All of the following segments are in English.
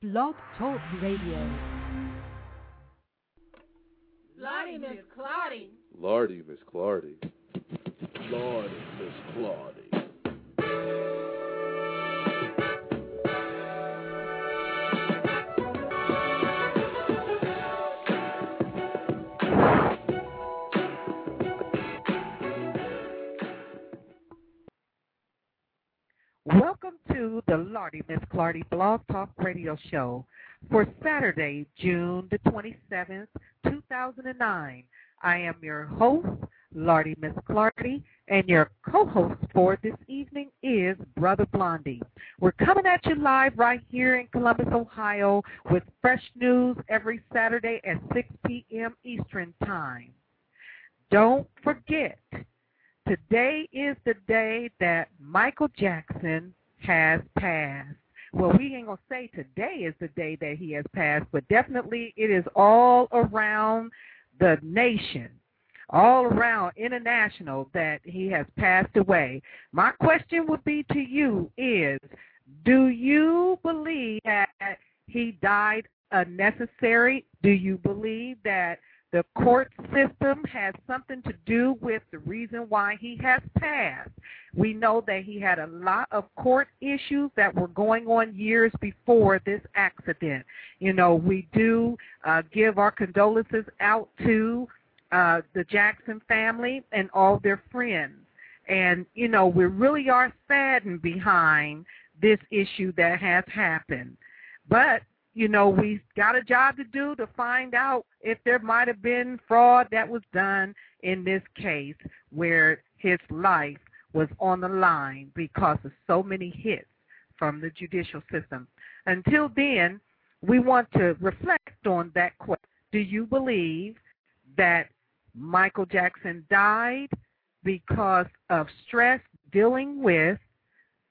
Blog Talk Radio. Lottie, Miss Clardy. Lardy Miss Clardy. Lardy Miss Claudie. To the Lardy Miss Clardy Blog Talk Radio Show for Saturday, June the 27th, 2009. I am your host, Lardy Miss Clardy, and your co-host for this evening is Brother Blondie. We're coming at you live right here in Columbus, Ohio, with fresh news every Saturday at 6 p.m. Eastern Time. Don't forget, today is the day that Michael Jackson has passed. Well, we ain't going to say today is the day that he has passed, but definitely it is all around the nation, all around international that he has passed away. My question would be to you is, do you believe that he died unnecessary? Do you believe that the court system has something to do with the reason why he has passed. We know that he had a lot of court issues that were going on years before this accident. You know, we do uh, give our condolences out to uh, the Jackson family and all their friends. And, you know, we really are saddened behind this issue that has happened. But you know, we got a job to do to find out if there might have been fraud that was done in this case where his life was on the line because of so many hits from the judicial system. Until then, we want to reflect on that question. Do you believe that Michael Jackson died because of stress dealing with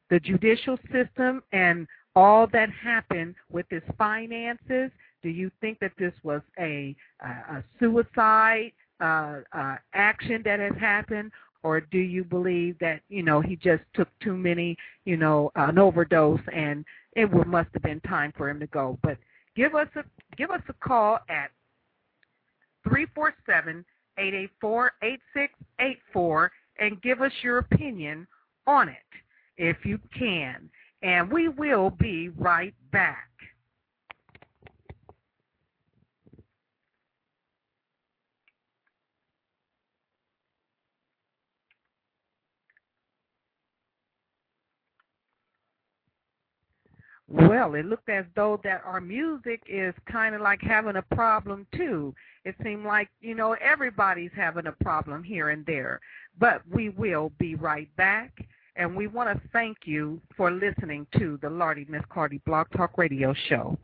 the judicial system and all that happened with his finances? Do you think that this was a, a, suicide uh, uh, action that has happened, or do you believe that you know he just took too many, you know, an overdose and it must have been time for him to go? But give us a give us a call at three four seven eight eight four eight six eight four and give us your opinion on it if you can and we will be right back. Well, it looked as though that our music is kind of like having a problem too. It seemed like, you know, everybody's having a problem here and there. But we will be right back and we want to thank you for listening to the Lardy Miss Clardy Blog Talk Radio Show.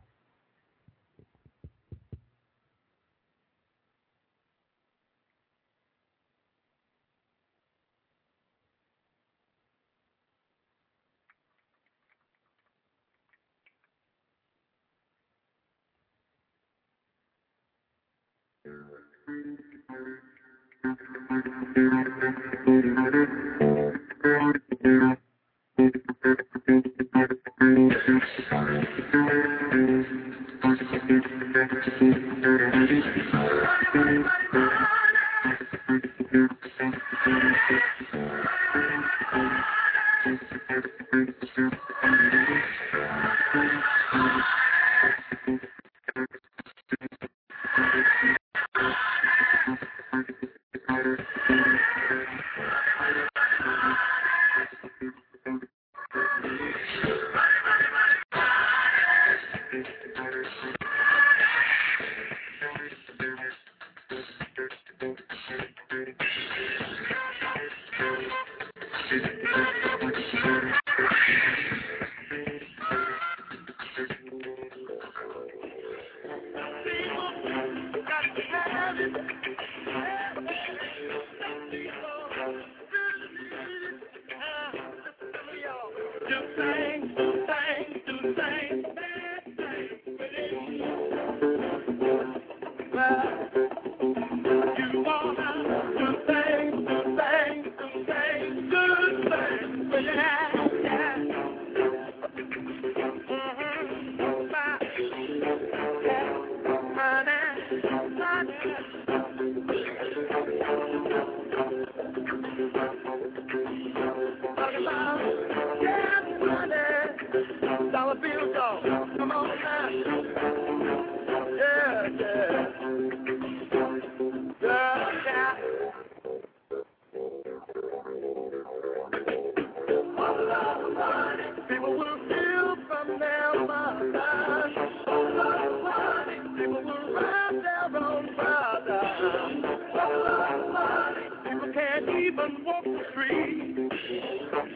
Even walk the street.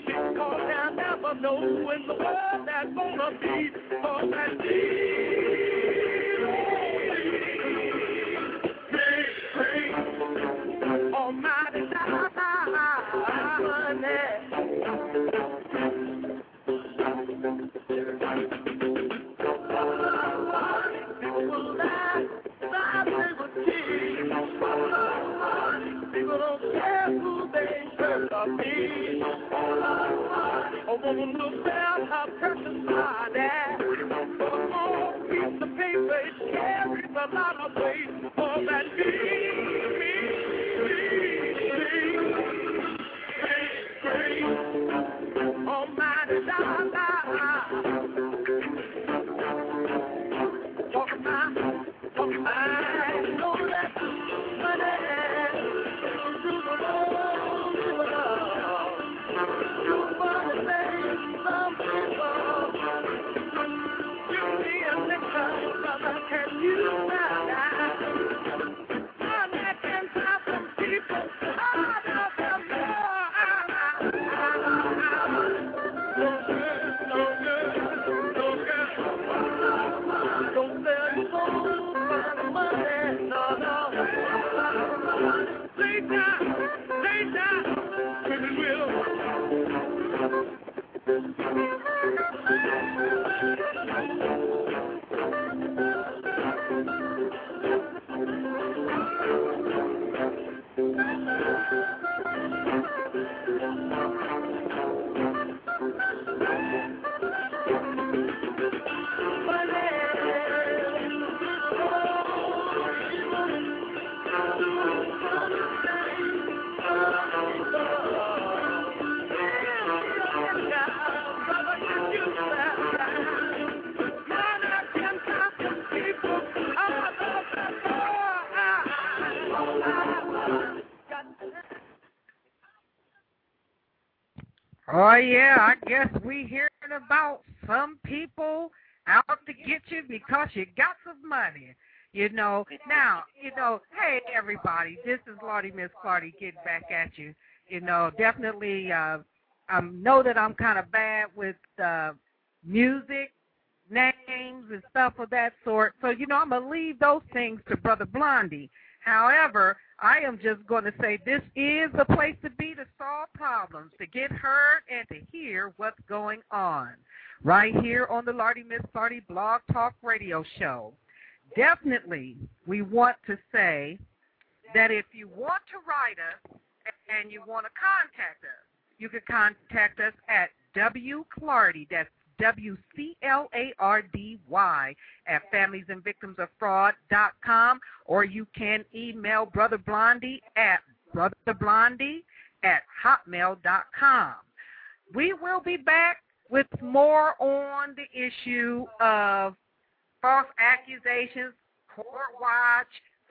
Because they'll never know when the world that's gonna be. For that cheat. People don't care hurt or me. A woman will sell her precious body for a small piece of paper. It carries a lot of weight Oh yeah, I guess we hearing about some people out to get you because you got some money. You know, now, you know, hey everybody, this is Lardy Miss Clardy getting back at you. You know, definitely uh I know that I'm kind of bad with uh music, names and stuff of that sort. So, you know, I'm going to leave those things to Brother Blondie. However, I am just going to say this is the place to be to solve problems, to get heard and to hear what's going on. Right here on the Lardy Miss Lardy Blog Talk Radio Show. Definitely, we want to say that if you want to write us and you want to contact us, you can contact us at W Clardy, that's W C L A R D Y at familiesandvictimsoffraud.com, or you can email Brother Blondie at brotherblondie at hotmail.com. We will be back with more on the issue of false accusations, court watch,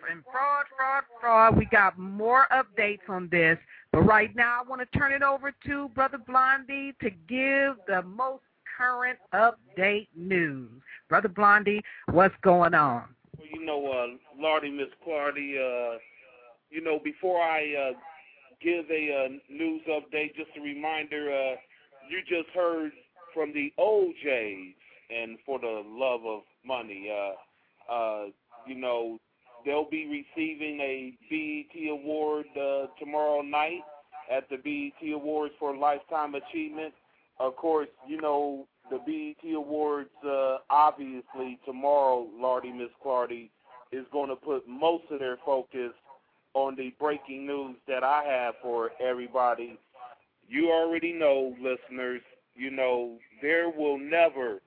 and fraud, fraud, fraud. We got more updates on this. But right now, I want to turn it over to Brother Blondie to give the most current update news. Brother Blondie, what's going on? Well, you know, uh, Lardy, Miss Clardy, uh, you know, before I uh, give a uh, news update, just a reminder, uh, you just heard from the OJs, and for the love of money, uh, uh, you know, they'll be receiving a BET award uh, tomorrow night at the BET Awards for Lifetime Achievement. Of course, you know, the BET Awards, uh, obviously, tomorrow, Lardy, Miss Clardy, is going to put most of their focus on the breaking news that I have for everybody. You already know, listeners, you know, there will never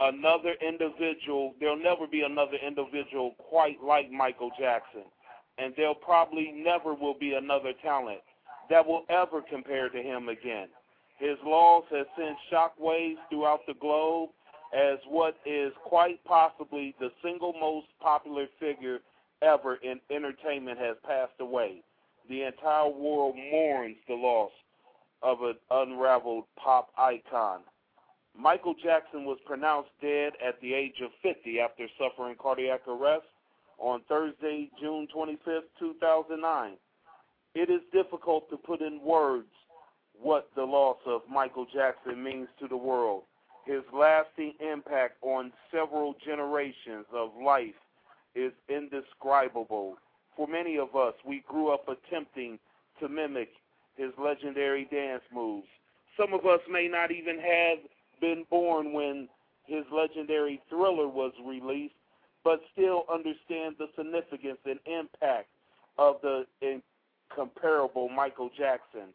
another individual, there'll never be another individual quite like Michael Jackson. And there probably never will be another talent that will ever compare to him again. His loss has sent shockwaves throughout the globe, as what is quite possibly the single most popular figure ever in entertainment has passed away. The entire world mourns the loss of an unraveled pop icon. Michael Jackson was pronounced dead at the age of 50 after suffering cardiac arrest on Thursday, June 25, 2009. It is difficult to put in words what the loss of Michael Jackson means to the world. His lasting impact on several generations of life is indescribable. For many of us, we grew up attempting to mimic his legendary dance moves. Some of us may not even have been born when his legendary thriller was released, but still understand the significance and impact of the incomparable Michael Jackson.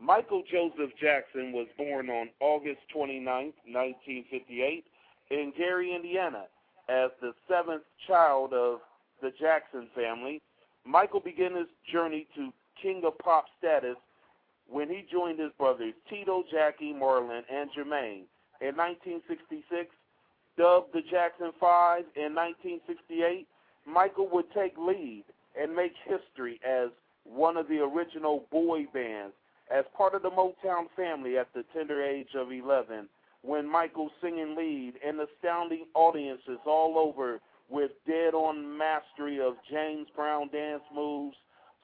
Michael Joseph Jackson was born on August 29, 1958, in Gary, Indiana. As the seventh child of the Jackson family, Michael began his journey to King of Pop status when he joined his brothers Tito, Jackie, Marlon, and Jermaine. In 1966, dubbed the Jackson Five, in 1968, Michael would take lead and make history as one of the original boy bands as part of the Motown family at the tender age of 11 when Michael singing lead and astounding audiences all over with dead-on mastery of James Brown dance moves,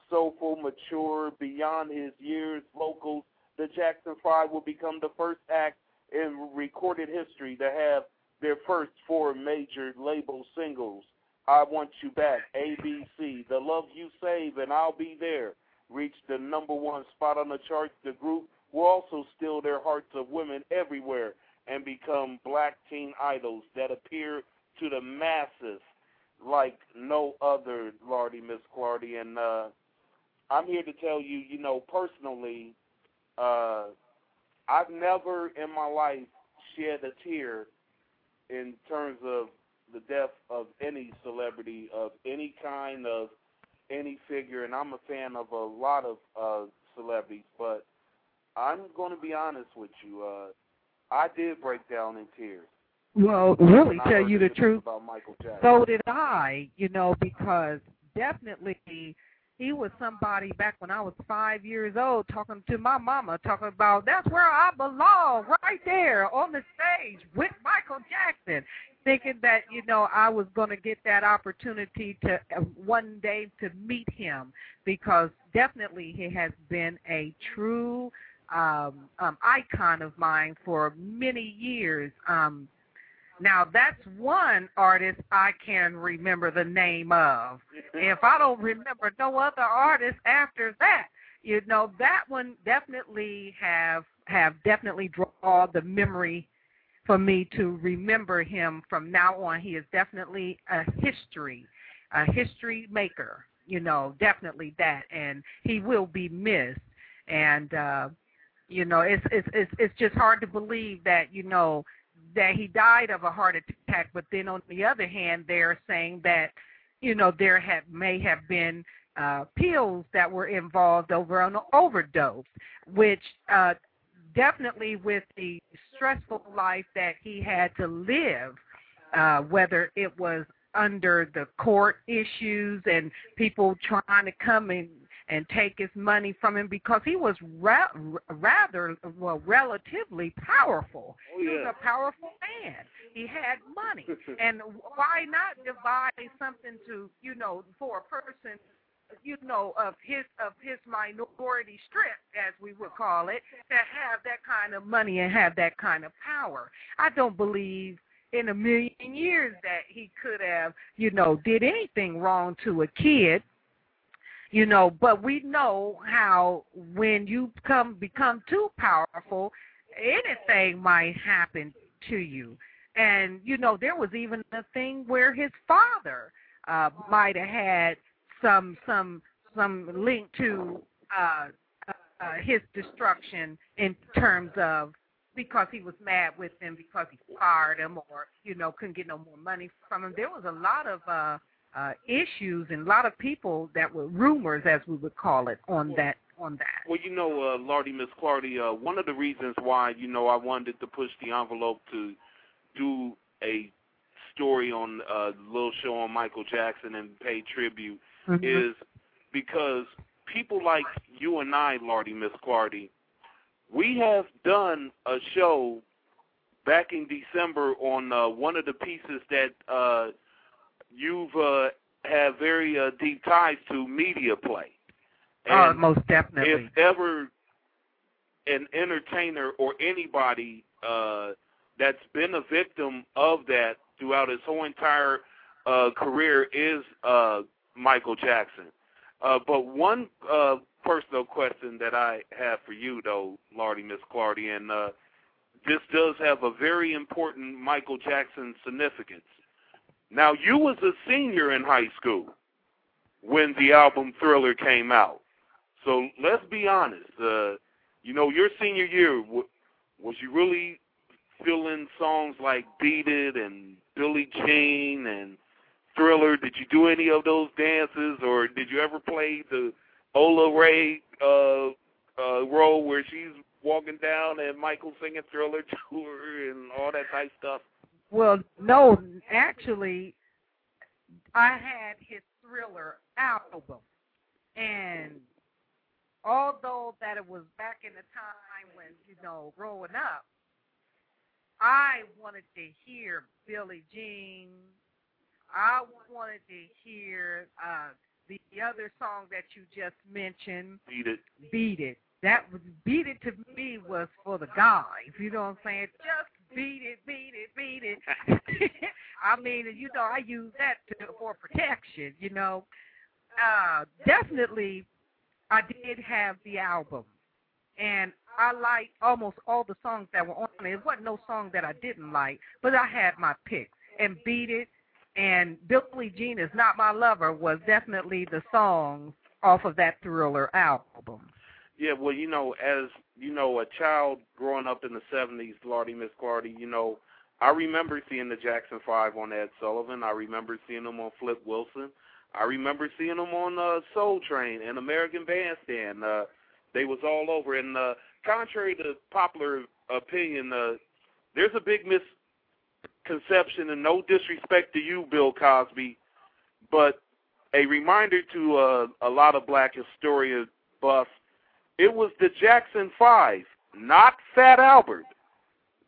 soulful, mature, beyond his years vocals, the Jackson Five will become the first act in recorded history to have their first four major label singles. I Want You Back, ABC, The Love You Save, and I'll Be There reached the number one spot on the charts. The group will also steal their hearts of women everywhere and become black teen idols that appear to the masses like no other, Lardy, Miss Clardy. And uh, I'm here to tell you, you know, personally, uh, I've never in my life shed a tear in terms of the death of any celebrity of any kind of any figure, and I'm a fan of a lot of uh, celebrities, but I'm going to be honest with you. Uh, I did break down in tears. Well, really, tell you the truth, about Michael Jackson. so did I. You know, because definitely he was somebody back when I was five years old, talking to my mama, talking about that's where I belong, right there on the stage with Michael Jackson thinking that you know I was going to get that opportunity to uh, one day to meet him because definitely he has been a true um, um, icon of mine for many years. Um, now that's one artist I can remember the name of. if I don't remember no other artist after that, you know that one definitely have have definitely draw the memory for me to remember him from now on. He is definitely a history, a history maker. You know, definitely that, and he will be missed. And uh, you know, it's it's it's it's just hard to believe that you know that he died of a heart attack. But then on the other hand, they're saying that you know there have may have been uh, pills that were involved over an overdose, which uh, definitely with the stressful life that he had to live, uh, whether it was under the court issues and people trying to come and and take his money from him because he was ra- rather well relatively powerful. Oh, yeah. He was a powerful man. He had money, and why not devise something to you know for a person you know, of his of his minority strip, as we would call it, to have that kind of money and have that kind of power. I don't believe in a million years that he could have, you know, did anything wrong to a kid. You know, but we know how when you come become too powerful, anything might happen to you. And you know, there was even a thing where his father uh might have had some some some link to uh, uh, his destruction in terms of because he was mad with him because he fired him or you know couldn't get no more money from him. There was a lot of uh, uh, issues and a lot of people that were rumors, as we would call it, on that on that. Well, you know, uh, Lardy, Miss Clardy, uh, one of the reasons why, you know, I wanted to push the envelope to do a story on a little show on Michael Jackson and pay tribute Mhm. is because people like you and I, Lardy Miss Clardy, we have done a show back in December on uh, one of the pieces that uh, you've uh, have very uh, deep ties to media play. oh, And most definitely. if ever an entertainer or anybody uh, that's been a victim of that throughout his whole entire uh, career is uh, Michael Jackson. Uh, but one uh, personal question that I have for you, though, Lardy, Miss Clardy, and uh, this does have a very important Michael Jackson significance. Now, you was a senior in high school when the album Thriller came out. So let's be honest. Uh, you know, your senior year, was you really feeling songs like "Beat It" and "Billie Jean" and "Thriller"? Did you do any of those dances, or did you ever play the Ola Ray uh, uh, role where she's walking down and Michael singing "Thriller" to her and all that type stuff? Well, no, actually, I had his Thriller album, and although that it was back in the time when you know growing up, I wanted to hear Billie Jean. I wanted to hear uh, the other song that you just mentioned, Beat It. beat it. That was beat it to me was for the guys. You know what I'm saying? Just beat it, beat it, beat it. I mean, you know, I use that to, for protection. You know, uh, definitely, I did have the album, and I liked almost all the songs that were on it. It wasn't no song that I didn't like, but I had my picks. And beat it, and Billie Jean is not my lover was definitely the songs off of that Thriller album. Yeah, well, you know, as you know, a child growing up in the '70s, Lardy Miss Clardy, you know, I remember seeing the Jackson Five on Ed Sullivan. I remember seeing them on Flip Wilson. I remember seeing them on uh, Soul Train and American Bandstand. Uh, they was all over. And uh, contrary to popular opinion, uh, there's a big misconception, and no disrespect to you, Bill Cosby, but a reminder to uh, a lot of black historian buffs it was the Jackson Five, not Fat Albert,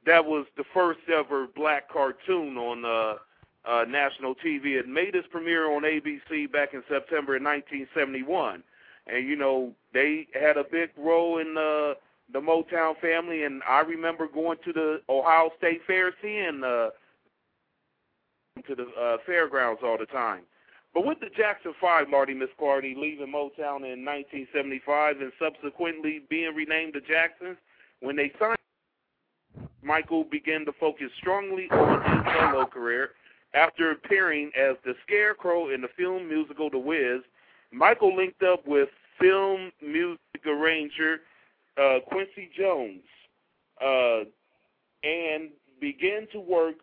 that was the first ever black cartoon on uh, uh, national TV. It made its premiere on ABC back in September of 1971, and you know they had a big role in uh, the Motown family. And I remember going to the Ohio State Fair, seeing uh, to the uh, fairgrounds all the time. But with the Jackson Five, Marty Miss Clardy leaving Motown in 1975 and subsequently being renamed the Jacksons, when they signed, Michael began to focus strongly on his solo career. After appearing as the Scarecrow in the film musical The Wiz, Michael linked up with film music arranger uh, Quincy Jones uh, and began to work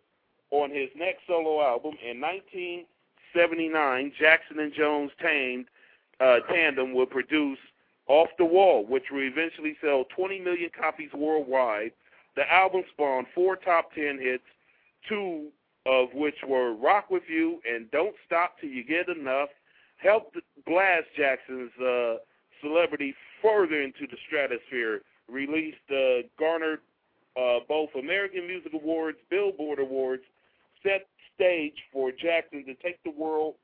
on his next solo album in 1979, Jackson and Jones tamed, uh, tandem would produce Off the Wall, which would eventually sell 20 million copies worldwide. The album spawned four top 10 hits, two of which were Rock With You and Don't Stop Till You Get Enough, helped blast Jackson's uh, celebrity further into the stratosphere, released, uh, garnered uh, both American Music Awards, Billboard Awards, set stage for Jackson to take the world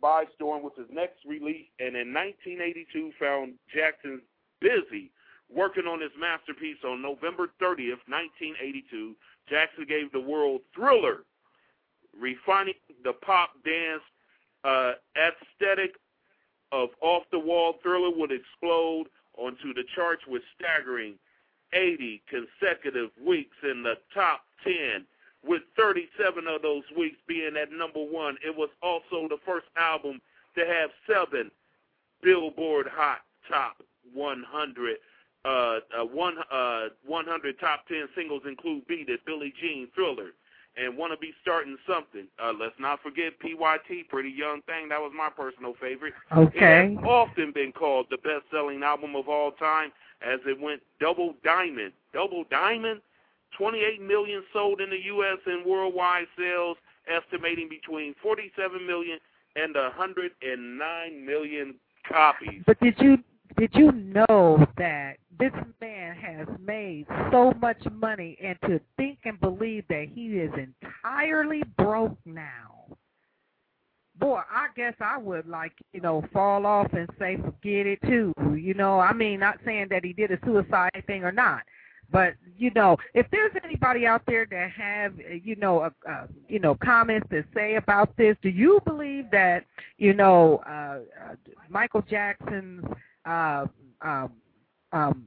by storm with his next release, and in 1982 found Jackson busy working on his masterpiece on November 30th, 1982. Jackson gave the world Thriller, refining the pop dance uh, aesthetic of Off the Wall. Thriller would explode onto the charts with staggering 80 consecutive weeks in the top 10 with 37 of those weeks being at number one. It was also the first album to have seven Billboard Hot Top 100. Uh, uh, one, uh, 100 top 10 singles include Beat It, Billie Jean, Thriller, and Want to Be Starting Something. Uh, let's not forget PYT, Pretty Young Thing. That was my personal favorite. Okay. It has often been called the best-selling album of all time as it went double diamond. Double diamond? 28 million sold in the U.S. and worldwide sales, estimating between 47 million and 109 million copies. But did you did you know that this man has made so much money and to think and believe that he is entirely broke now? Boy, I guess I would like, you know, fall off and say forget it too. You know, I mean, not saying that he did a suicide thing or not, but you know, if there's anybody out there that have, you know, uh, uh, you know, comments to say about this, do you believe that, you know, uh, uh, Michael Jackson's uh, um, um,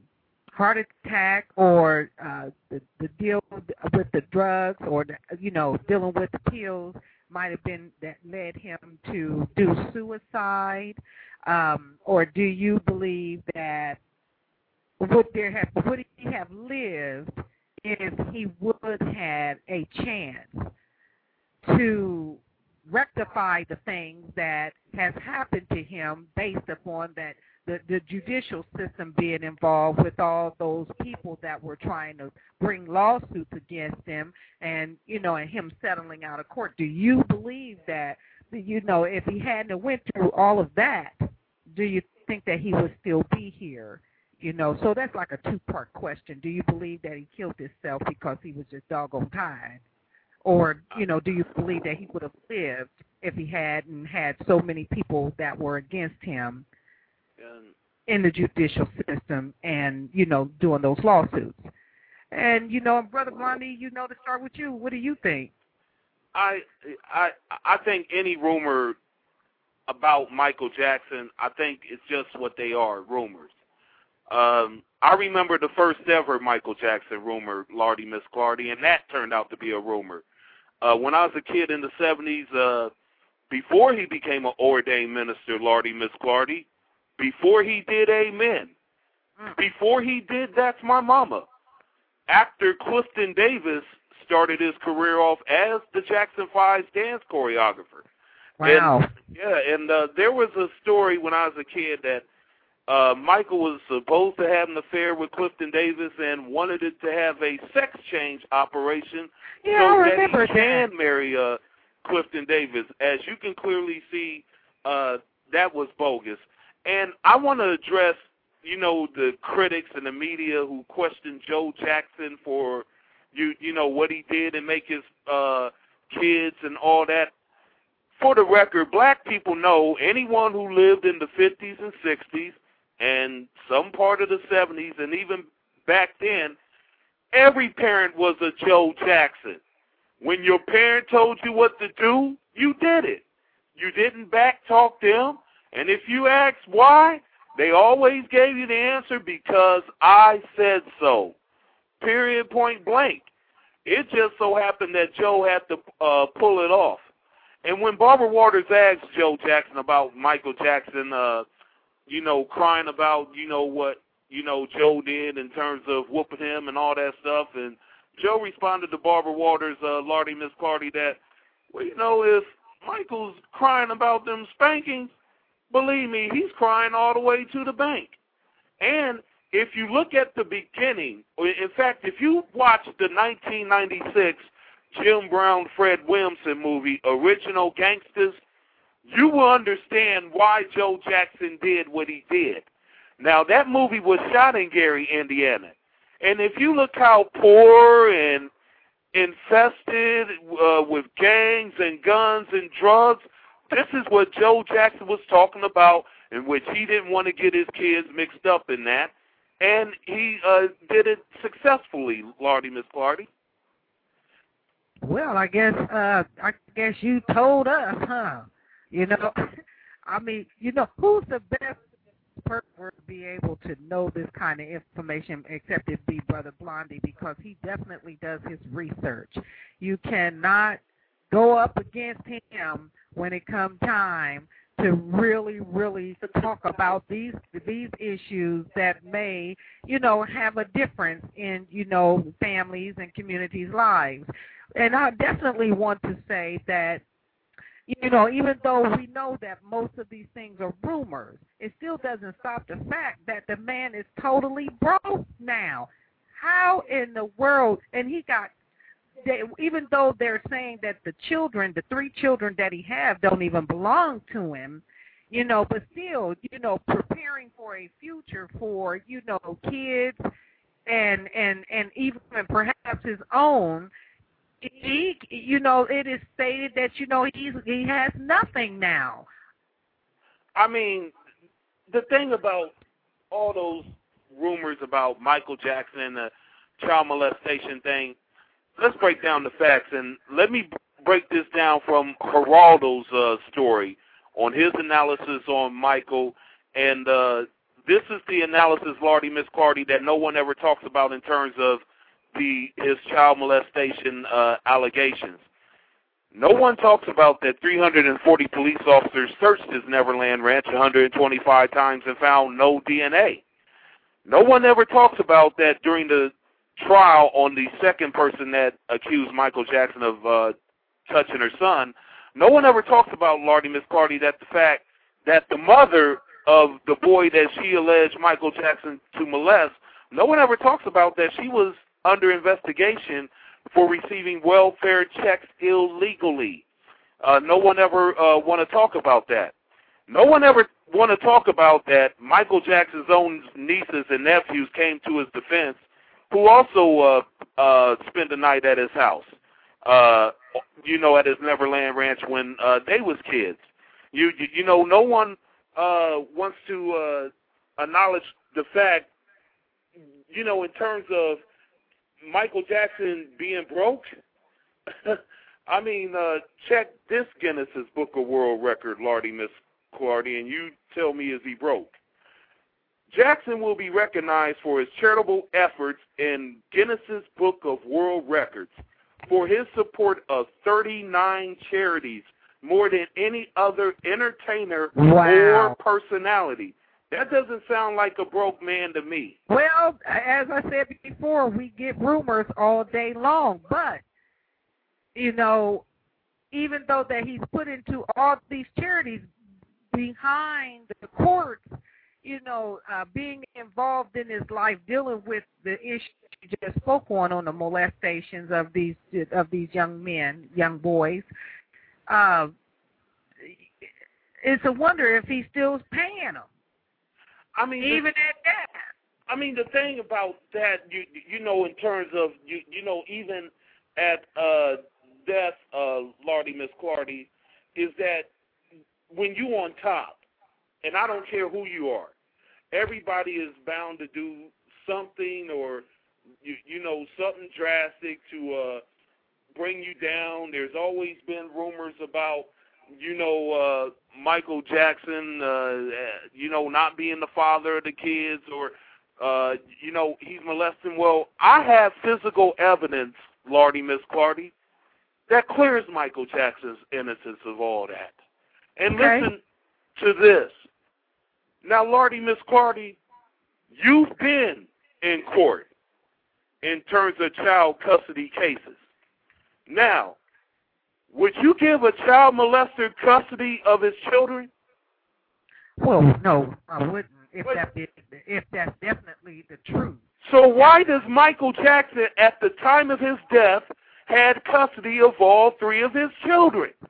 heart attack or uh, the the deal with the drugs or the, you know dealing with the pills might have been that led him to do suicide, um, or do you believe that would there have would he have lived if he would have a chance to rectify the things that has happened to him based upon that the, the judicial system being involved with all those people that were trying to bring lawsuits against him and you know and him settling out of court? Do you believe that you know if he hadn't went through all of that do you think that he would still be here you know so that's like a two part question do you believe that he killed himself because he was just doggone tired or you know do you believe that he would have lived if he hadn't had so many people that were against him in the judicial system and you know doing those lawsuits. And you know, brother Blondie, you know to start with you. What do you think? I I I think any rumor about Michael Jackson, I think it's just what they are, rumors. Um, I remember the first ever Michael Jackson rumor, Lardy Miss Clardy, and that turned out to be a rumor. Uh, when I was a kid in the 70s, uh, before he became an ordained minister, Lardy Miss Clardy, before he did Amen, Mm. before he did That's My Mama, actor Clifton Davis started his career off as the Jackson Five's dance choreographer. Wow. And, yeah, and uh, there was a story when I was a kid that uh, Michael was supposed to have an affair with Clifton Davis and wanted it to have a sex change operation yeah, so that he that. can marry uh, Clifton Davis. As you can clearly see, uh, that was bogus. And I want to address, you know, the critics and the media who questioned Joe Jackson for, you you know, what he did and make his uh, kids and all that. For the record, black people know anyone who lived in the 50s and 60s and some part of the 70s and even back then, every parent was a Joe Jackson. When your parent told you what to do, you did it. You didn't back talk them. And if you asked why, they always gave you the answer because I said so. Period, point blank. It just so happened that Joe had to uh, pull it off. And when Barbara Waters asked Joe Jackson about Michael Jackson, uh, you know, crying about, you know, what, you know, Joe did in terms of whooping him and all that stuff, and Joe responded to Barbara Waters, uh, Lardy Miss Clardy, that, well, you know, if Michael's crying about them spankings, believe me, he's crying all the way to the bank. And if you look at the beginning, in fact, if you watch the 1996 Jim Brown, Fred Williamson movie, Original Gangsters, you will understand why Joe Jackson did what he did. Now, that movie was shot in Gary, Indiana. And if you look how poor and infested uh, with gangs and guns and drugs, this is what Joe Jackson was talking about, in which he didn't want to get his kids mixed up in that. And he uh, did it successfully, Lardy Miss Clardy. Well, I guess uh I guess you told us, huh? You know, I mean, you know, who's the best person to be able to know this kind of information except it be Brother Blondie because he definitely does his research. You cannot go up against him when it comes time to really, really talk about these these issues that may, you know, have a difference in, you know, families and communities' lives. And I definitely want to say that you know, even though we know that most of these things are rumors, it still doesn't stop the fact that the man is totally broke now. How in the world? And he got, they, even though they're saying that the children, the three children that he have, don't even belong to him, you know, but still, you know, preparing for a future for you know kids and and and even perhaps his own. He, you know, it is stated that you know he's he has nothing now. I mean, the thing about all those rumors about Michael Jackson and the child molestation thing, let's break down the facts and let me break this down from Geraldo's uh, story on his analysis on Michael, and uh, this is the analysis, Lardy Miss Clardy, that no one ever talks about in terms of the his child molestation uh, allegations. No one talks about that 340 police officers searched his Neverland Ranch 125 times and found no DNA. No one ever talks about that during the trial on the second person that accused Michael Jackson of uh, touching her son. No one ever talks about Lardy Miss Clardy that the fact that the mother of the boy that she alleged Michael Jackson to molest, no one ever talks about that she was under investigation for receiving welfare checks illegally. Uh, no one ever uh, want to talk about that. No one ever want to talk about that Michael Jackson's own nieces and nephews came to his defense, who also uh, uh, spent the night at his house. Uh, you know, at his Neverland Ranch when uh, they was kids. You, you you know, no one uh, wants to uh, acknowledge the fact, you know, in terms of Michael Jackson being broke. I mean, uh, check this Guinness's Book of World Record, Lardy Miss Clardy, and you tell me is he broke? Jackson will be recognized for his charitable efforts in Guinness's Book of World Records for his support of 39 charities, more than any other entertainer wow. or personality. That doesn't sound like a broke man to me. Well, as I said before, we get rumors all day long, but you know, even though that he's put into all these charities behind the courts, you know, uh, being involved in his life, dealing with the issue you just spoke on on the molestations of these of these young men, young boys. Uh, it's a wonder if he still's paying them. I mean, even the, at that. I mean, the thing about that, you you know, in terms of you you know, even at uh, death, uh, Lardy Miss Clardy, is that when you on top, and I don't care who you are, everybody is bound to do something or you you know something drastic to uh bring you down. There's always been rumors about you know uh Michael Jackson uh you know not being the father of the kids or uh you know he's molesting. Well, I have physical evidence, Lardy Miss Clardy, that clears Michael Jackson's innocence of all that. And okay. listen to this. Now, Lardy Miss Clardy, you've been in court in terms of child custody cases. Now, would you give a child molester custody of his children? Well, no, I wouldn't. If that if that's definitely the truth. So why does Michael Jackson, at the time of his death, had custody of all three of his children?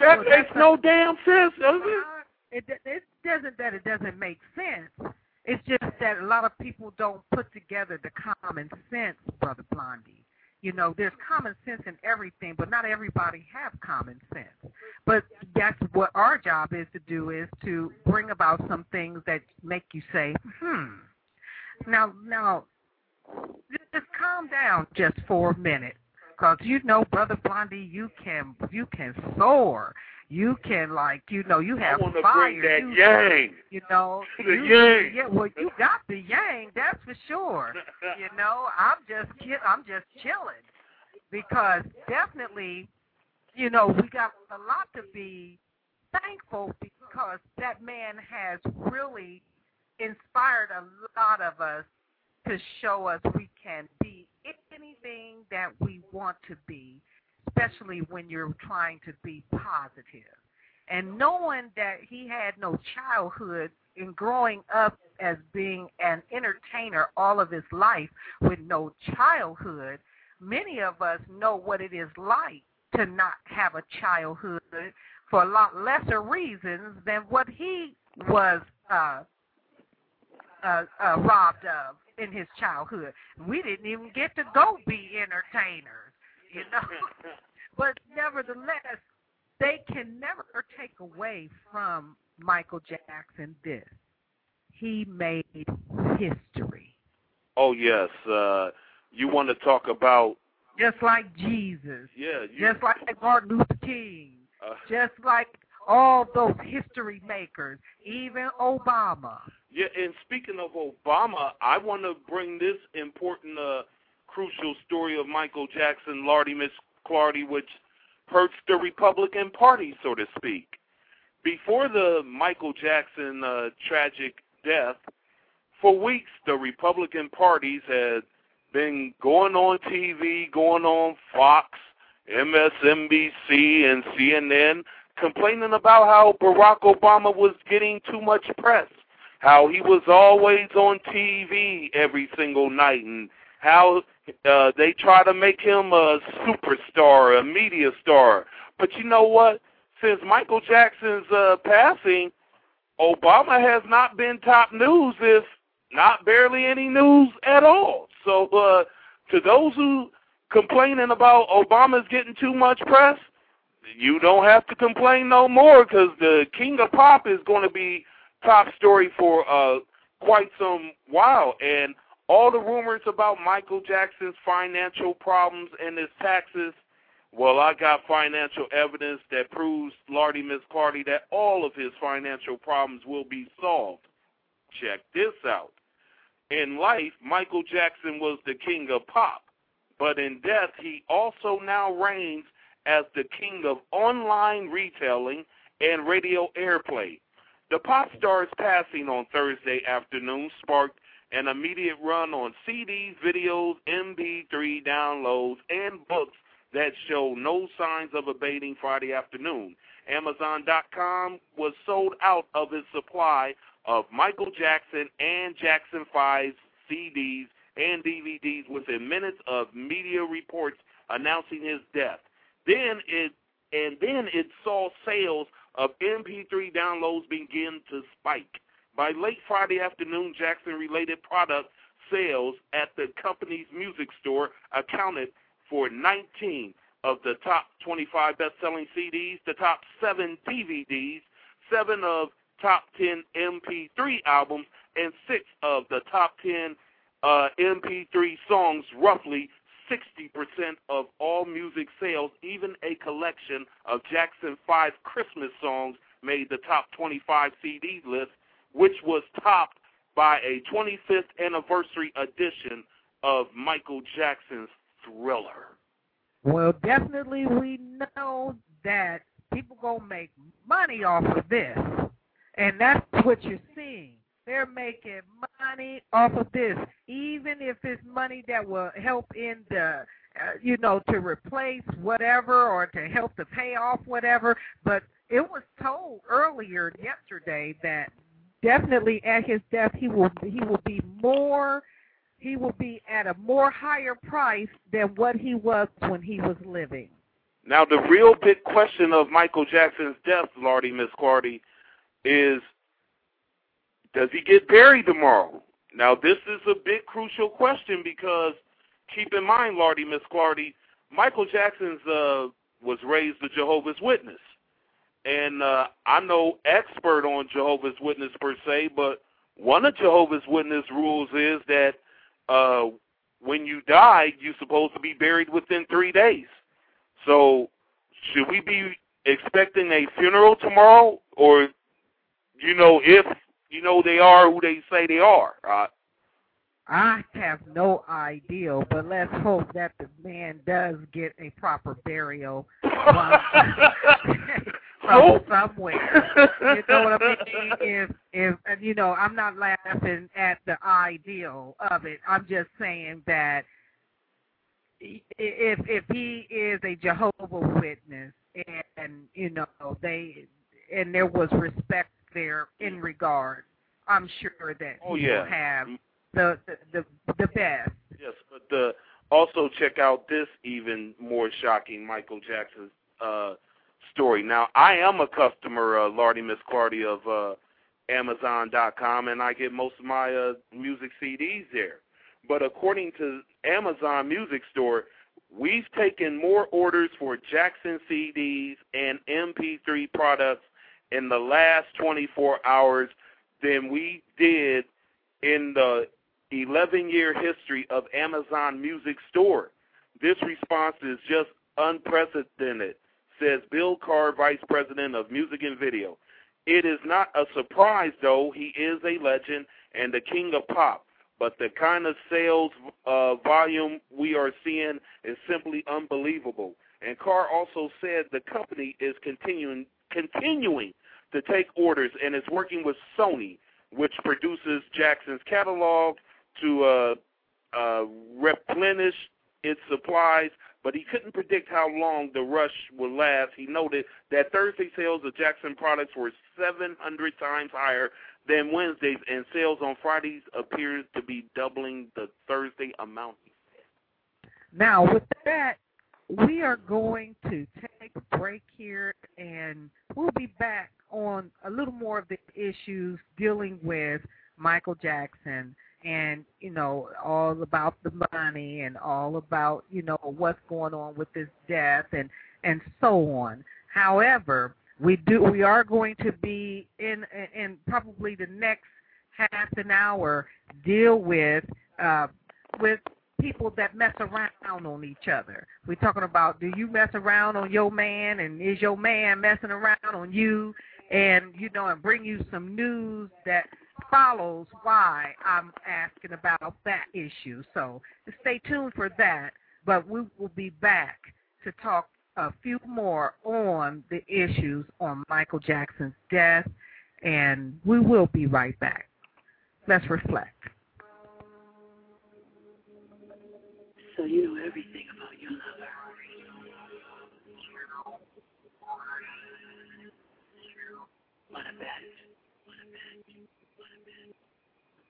That well, makes no damn sense, does it? It, it doesn't that it doesn't make sense. It's just that a lot of people don't put together the common sense, Brother Blondie. You know, there's common sense in everything, but not everybody have common sense. But that's what our job is to do is to bring about some things that make you say, hmm. Now, now, just calm down just for a minute, because you know, Brother Blondie, you can you can soar you can like you know you have I to fire. bring that you, yang. You know the you, yang. Yeah, well you got the yang, that's for sure. you know, I'm just kid. I'm just chilling because definitely, you know, we got a lot to be thankful because that man has really inspired a lot of us to show us we can be anything that we want to be especially when you're trying to be positive. And knowing that he had no childhood in growing up as being an entertainer all of his life with no childhood, many of us know what it is like to not have a childhood for a lot lesser reasons than what he was uh, uh, uh, robbed of in his childhood. We didn't even get to go be entertainers, you know. but nevertheless, they can never take away from Michael Jackson this. He made history. Oh yes, uh, you want to talk about just like Jesus. Yeah, you, just like Martin Luther King. Uh, just like all those history makers, even Obama. Yeah, and speaking of Obama, I want to bring this important, uh, crucial story of Michael Jackson, Lardy Miss Clardy, which hurts the Republican Party, so to speak. Before the Michael Jackson uh, tragic death, for weeks the Republican parties had been going on TV, going on Fox, MSNBC, and CNN, complaining about how Barack Obama was getting too much press, how he was always on TV every single night, and how uh, they try to make him a superstar, a media star. But you know what? Since Michael Jackson's uh, passing, Obama has not been top news, if not barely any news at all. So uh, to those who complaining about Obama's getting too much press, you don't have to complain no more because the King of Pop is going to be top story for uh, quite some while. And all the rumors about Michael Jackson's financial problems and his taxes, well, I got financial evidence that proves, Lardy Miss Clardy, that all of his financial problems will be solved. Check this out. In life, Michael Jackson was the king of pop, but in death, he also now reigns as the king of online retailing and radio airplay. The pop star's passing on Thursday afternoon sparked an immediate run on CDs, videos, MP3 downloads, and books that show no signs of abating Friday afternoon. Amazon.com was sold out of its supply of Michael Jackson and Jackson 5 CDs and DVDs within minutes of media reports announcing his death. Then it and then it saw sales of MP3 downloads begin to spike. By late Friday afternoon, Jackson-related product sales at the company's music store accounted for 19 of the top 25 best-selling CDs, the top seven DVDs, seven of top 10 MP3 albums, and six of the top 10 uh, MP3 songs, roughly 60% of all music sales, even a collection of Jackson 5 Christmas songs made the top 25 CD list, which was topped by a 25th anniversary edition of Michael Jackson's Thriller. Well, definitely we know that people gonna make money off of this, and that's what you're seeing. They're making money off of this, even if it's money that will help in the, uh, you know, to replace whatever or to help to pay off whatever. But it was told earlier yesterday that definitely at his death he will he will be more he will be at a more higher price than what he was when he was living. Now the real big question of Michael Jackson's death, Lardy Miss Clardy, is does he get buried tomorrow? Now, this is a big crucial question because keep in mind, Lardy, Miss Clardy, Michael Jackson's uh, was raised a Jehovah's Witness. And uh, I'm no expert on Jehovah's Witness per se, but one of Jehovah's Witness rules is that uh, when you die, you're supposed to be buried within three days. So should we be expecting a funeral tomorrow? Or, you know, if you know they are who they say they are. Uh, I have no idea, but let's hope that the man does get a proper burial from somewhere. You know what I mean? If if and you know, I'm not laughing at the ideal of it. I'm just saying that if if he is a Jehovah Witness and you know they and there was respect there in regard I'm sure that Oh, he yeah. will have the the the, the best. Yes, but the also check out this even more shocking Michael Jackson uh, story. Now, I am a customer, uh, Lardy Miss Clardy of uh, Amazon.com, and I get most of my uh, music CDs there. But according to Amazon Music Store, we've taken more orders for Jackson CDs and MP3 products in the last 24 hours than we did in the 11 year history of Amazon Music Store. This response is just unprecedented, says Bill Carr, Vice President of Music and Video. It is not a surprise, though. He is a legend and the king of pop. But the kind of sales uh, volume we are seeing is simply unbelievable. And Carr also said the company is continuing continuing to take orders and is working with Sony, which produces Jackson's catalog, to uh, uh, replenish its supplies. But he couldn't predict how long the rush would last. He noted that Thursday sales of Jackson products were 700 times higher than Wednesdays, and sales on Fridays appears to be doubling the Thursday amount. Now, with that, we are going to take a break here, and we'll be back on a little more of the issues dealing with Michael Jackson and you know all about the money and all about you know what's going on with this death and and so on. However, we do we are going to be in in probably the next half an hour deal with uh with people that mess around on each other. We're talking about do you mess around on your man and is your man messing around on you and you know and bring you some news that follows why I'm asking about that issue. So stay tuned for that. But we will be back to talk a few more on the issues on Michael Jackson's death, and we will be right back. Let's reflect. So you know everything about your lover. What a bet. What a bet. What a bet.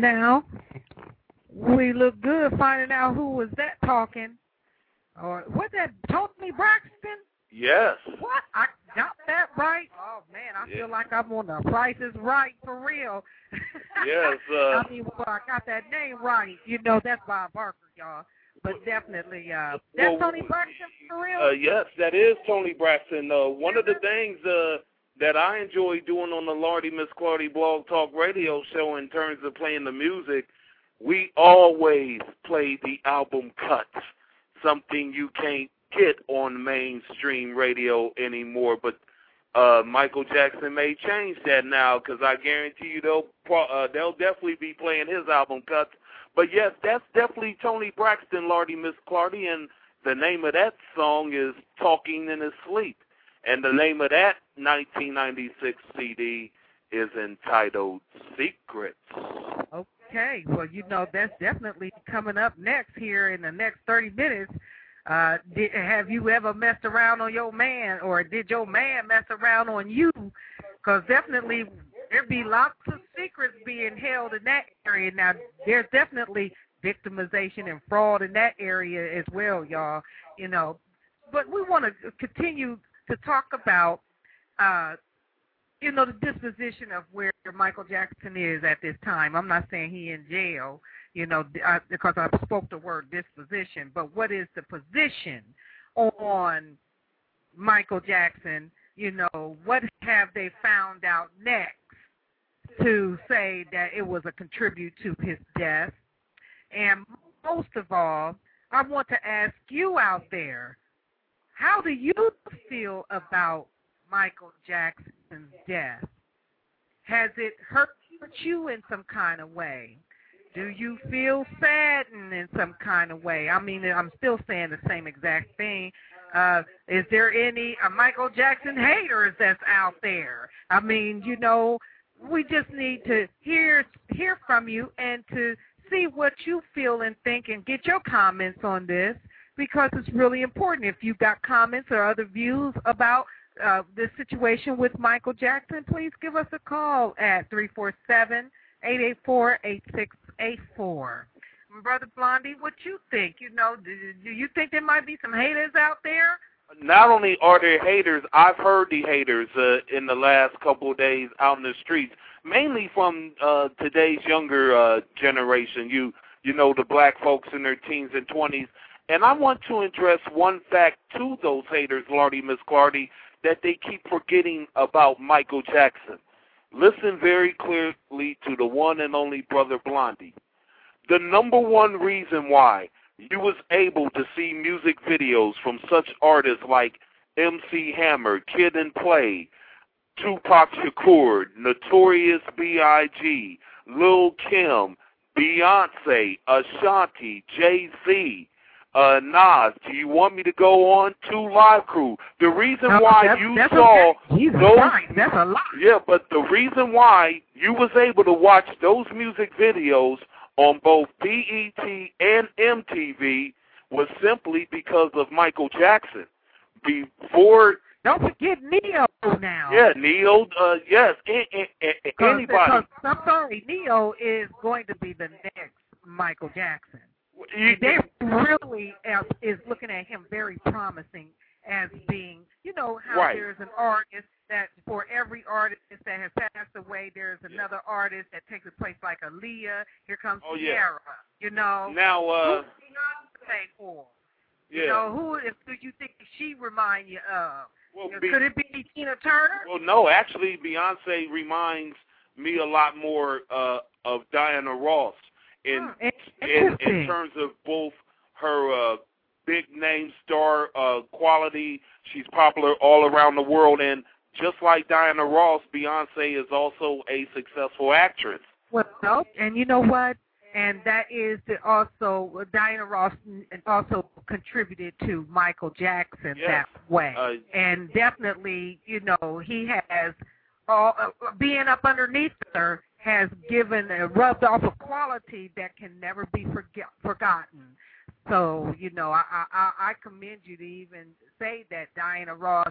now we look good finding out who was that talking. Or was that Toni Braxton? Yes. What? I got that right? Oh man, I Yeah. feel like I'm on the Price is Right for real. Yes, uh, I mean, well, I got that name right. You know, that's Bob Barker, y'all. But definitely, uh, that's Well, Toni Braxton for real. Uh, yes, that is Toni Braxton. Uh, one of the things uh, that I enjoy doing on the Lardy Miss Clardy Blog Talk Radio show in terms of playing the music, we always play the album cuts, something you can't get on mainstream radio anymore. But uh, Michael Jackson may change that now because I guarantee you they'll uh, they'll definitely be playing his album cuts. But yes, that's definitely Toni Braxton, Lardy Miss Clardy, and the name of that song is Talking in His Sleep. And the name of that 1996 CD is entitled Secrets. Okay, well, you know that's definitely coming up next here in the next 30 minutes. Uh, did, have you ever messed around on your man, or did your man mess around on you? Because definitely there be lots of secrets being held in that area. Now, there's definitely victimization and fraud in that area as well, y'all. You know, but we want to continue to talk about uh, you know, the disposition of where Michael Jackson is at this time. I'm not saying he in jail, you know, I, because I spoke the word disposition, but what is the position on Michael Jackson? You know, what have they found out next to say that it was a contribute to his death? And most of all, I want to ask you out there, how do you feel about Michael Jackson's death? Has it hurt you in some kind of way? Do you feel saddened in some kind of way? I mean, I'm still saying the same exact thing. Uh, is there any uh, Michael Jackson haters that's out there? I mean, you know, we just need to hear hear from you and to see what you feel and think and get your comments on this because it's really important. If you've got comments or other views about uh, this situation with Michael Jackson, please give us a call at 347-884-8684. Brother Blondie, what you think? You know, do you think there might be some haters out there? Not only are there haters, I've heard the haters uh, in the last couple of days out in the streets, mainly from uh, today's younger uh, generation. You you know the black folks in their teens and twenties, and I want to address one fact to those haters, Lardy Miss Clardy, that they keep forgetting about Michael Jackson. Listen very clearly to the one and only Brother Blondie. The number one reason why you was able to see music videos from such artists like MC Hammer, Kid 'n Play, Tupac Shakur, Notorious B.I.G., Lil Kim, Beyonce, Ashanti, Jay-Z, uh, Nas. Do you want me to go on? 2 Live Crew. The reason No, why that's- you that's saw okay. Those Christ, that's a lot. yeah, but the reason why you was able to watch those music videos on both BET and MTV was simply because of Michael Jackson. Before, Don't forget Ne-Yo now. yeah, Ne-Yo, uh, yes, a- a- a- a- Cause, anybody. because, I'm sorry, Ne-Yo is going to be the next Michael Jackson. You- they really uh, is looking at him very promising as being, you know, how Right. there's an artist that for every artist that has passed away, there's another artist that takes a place like Aaliyah. Here comes Oh, yeah. You know, Now, uh, for? yeah. You know, who if, do you think she remind you of? well, Could be- it be Tina Turner? well, no, actually, Beyonce reminds me a lot more uh, of Diana Ross in Hmm, in- in, terms of both her uh, big name star uh, quality. She's popular all around the world, and just like Diana Ross, Beyonce is also a successful actress. Well, and you know what? And that is the also Diana Ross also contributed to Michael Jackson Yes. that way, Uh, and definitely, you know, he has all uh, being up underneath her has given uh, rubbed off a quality that can never be forget, forgotten. So, you know, I, I I commend you to even say that Diana Ross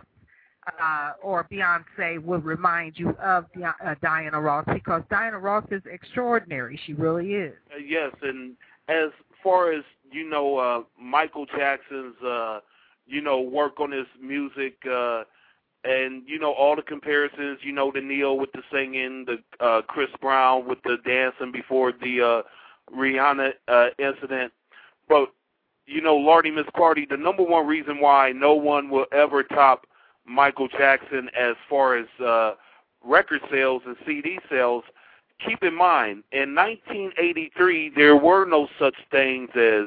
uh, or Beyonce will remind you of Di- uh, Diana Ross because Diana Ross is extraordinary. She really is. Uh, yes, and as far as you know, uh, Michael Jackson's, uh, you know, work on his music, uh, and you know all the comparisons. You know, the Neil with the singing, the uh, Chris Brown with the dancing before the uh, Rihanna uh, incident. But you know, Lardy Miss Clardy, the number one reason why no one will ever top Michael Jackson as far as uh, record sales and CD sales. Keep in mind, in 1983, there were no such things as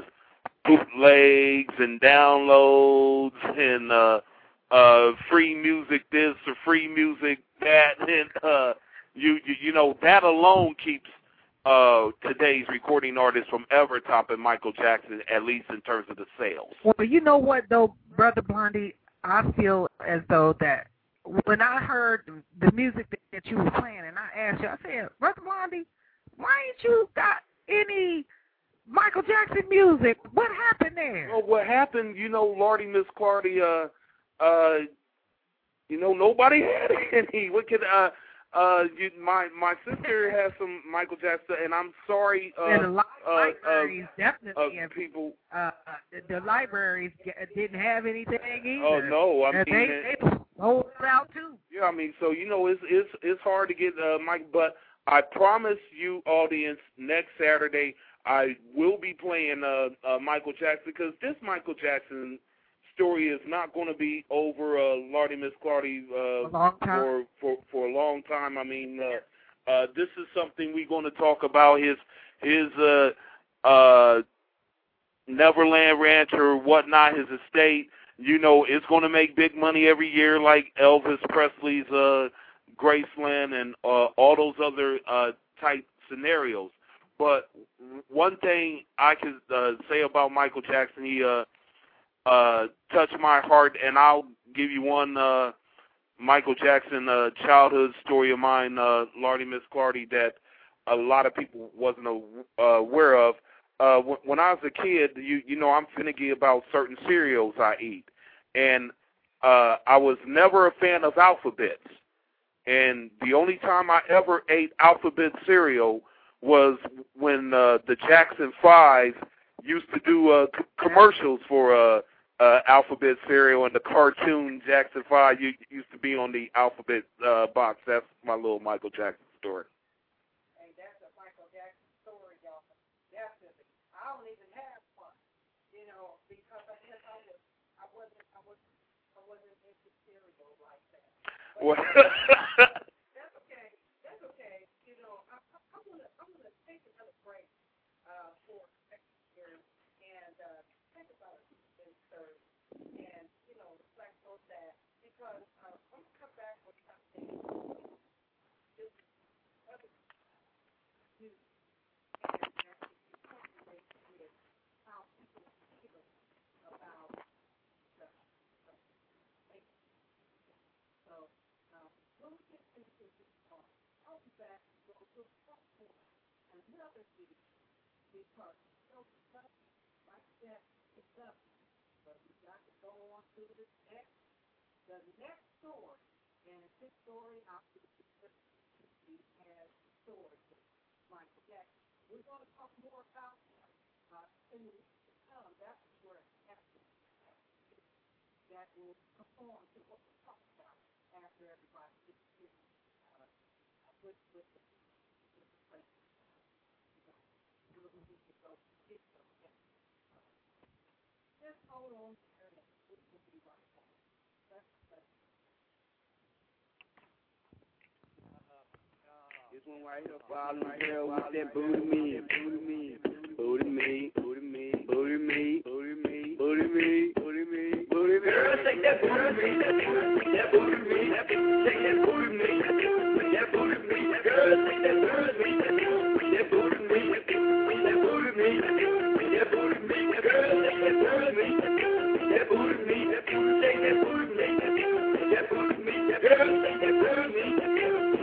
bootlegs and downloads and uh, uh, free music this or free music that, and uh, you, you you know that alone keeps uh, today's recording artists from ever topping Michael Jackson, at least in terms of the sales. Well, you know what though, brother Blondie, I feel as though that when I heard the music that, that you were playing, and I asked you, I said, brother Blondie, why ain't you got any Michael Jackson music? What happened there? Well, what happened, you know, Lardy Miss Clardy, uh, uh, you know, nobody had any. What could uh uh, you, my my sister has some Michael Jackson, and I'm sorry. Uh, and a lot of uh, libraries uh, definitely uh, people. uh, the, the libraries didn't have anything either. Oh no, I mean, they, they sold it out too. yeah, I mean, so you know, it's it's it's hard to get uh, Mike, but I promise you, audience, next Saturday I will be playing uh, uh Michael Jackson because this Michael Jackson story is not going to be over uh Lardy Miss Clardy uh for for for a long time. I mean, uh, uh, this is something we're going to talk about his his uh, uh, Neverland Ranch or whatnot, his estate. You know, it's going to make big money every year, like Elvis Presley's uh, Graceland and uh, all those other uh, type scenarios. But one thing I can uh, say about Michael Jackson, he uh, uh, touched my heart, and I'll give you one. Uh, Michael Jackson uh, childhood story of mine, uh, Lardy Miss Clardy, that a lot of people wasn't uh, aware of. Uh, when, when I was a kid, you you know I'm finicky about certain cereals I eat, and uh, I was never a fan of Alpha-Bits. And the only time I ever ate alphabet cereal was when uh, the Jackson Five used to do uh, c- commercials for uh, uh, alphabet cereal, and the cartoon Jackson Five u- used to be on the alphabet uh, box. That's my little Michael Jackson story. Hey, that's a Michael Jackson story, y'all. Definitely. I don't even have one, you know, because I I was, I wasn't, I was, I wasn't into cereal like that. Well, That's okay. That's okay. You know, I, I, I'm gonna, I'm gonna take another break, uh, for a second here and uh, think about it in terms and you know reflect on that because uh, I'm gonna come back with something. Just other new and that is incorporated with how people feel about the, the faith. So um, when we get into this part, I'll be back and go to part four, another video, because so much like that is up. But we got to go on to the next, the next story, story has story with Michael Jackson. We're going to talk more about him uh, in the weeks to come. That's where it happens. That will conform to what we're talking about after everybody gets here uh, with with the them. Just hold on there. We will be right back. That's that's Following girl with that booty me, booty me, booty me, booty me, booty me, booty me, booty me, booty me, booty me. Girl, take that booty me, that booty me, take that booty me, that booty me, girl, take that booty me, girl, take that booty me, that take that booty me, girl, take that booty me,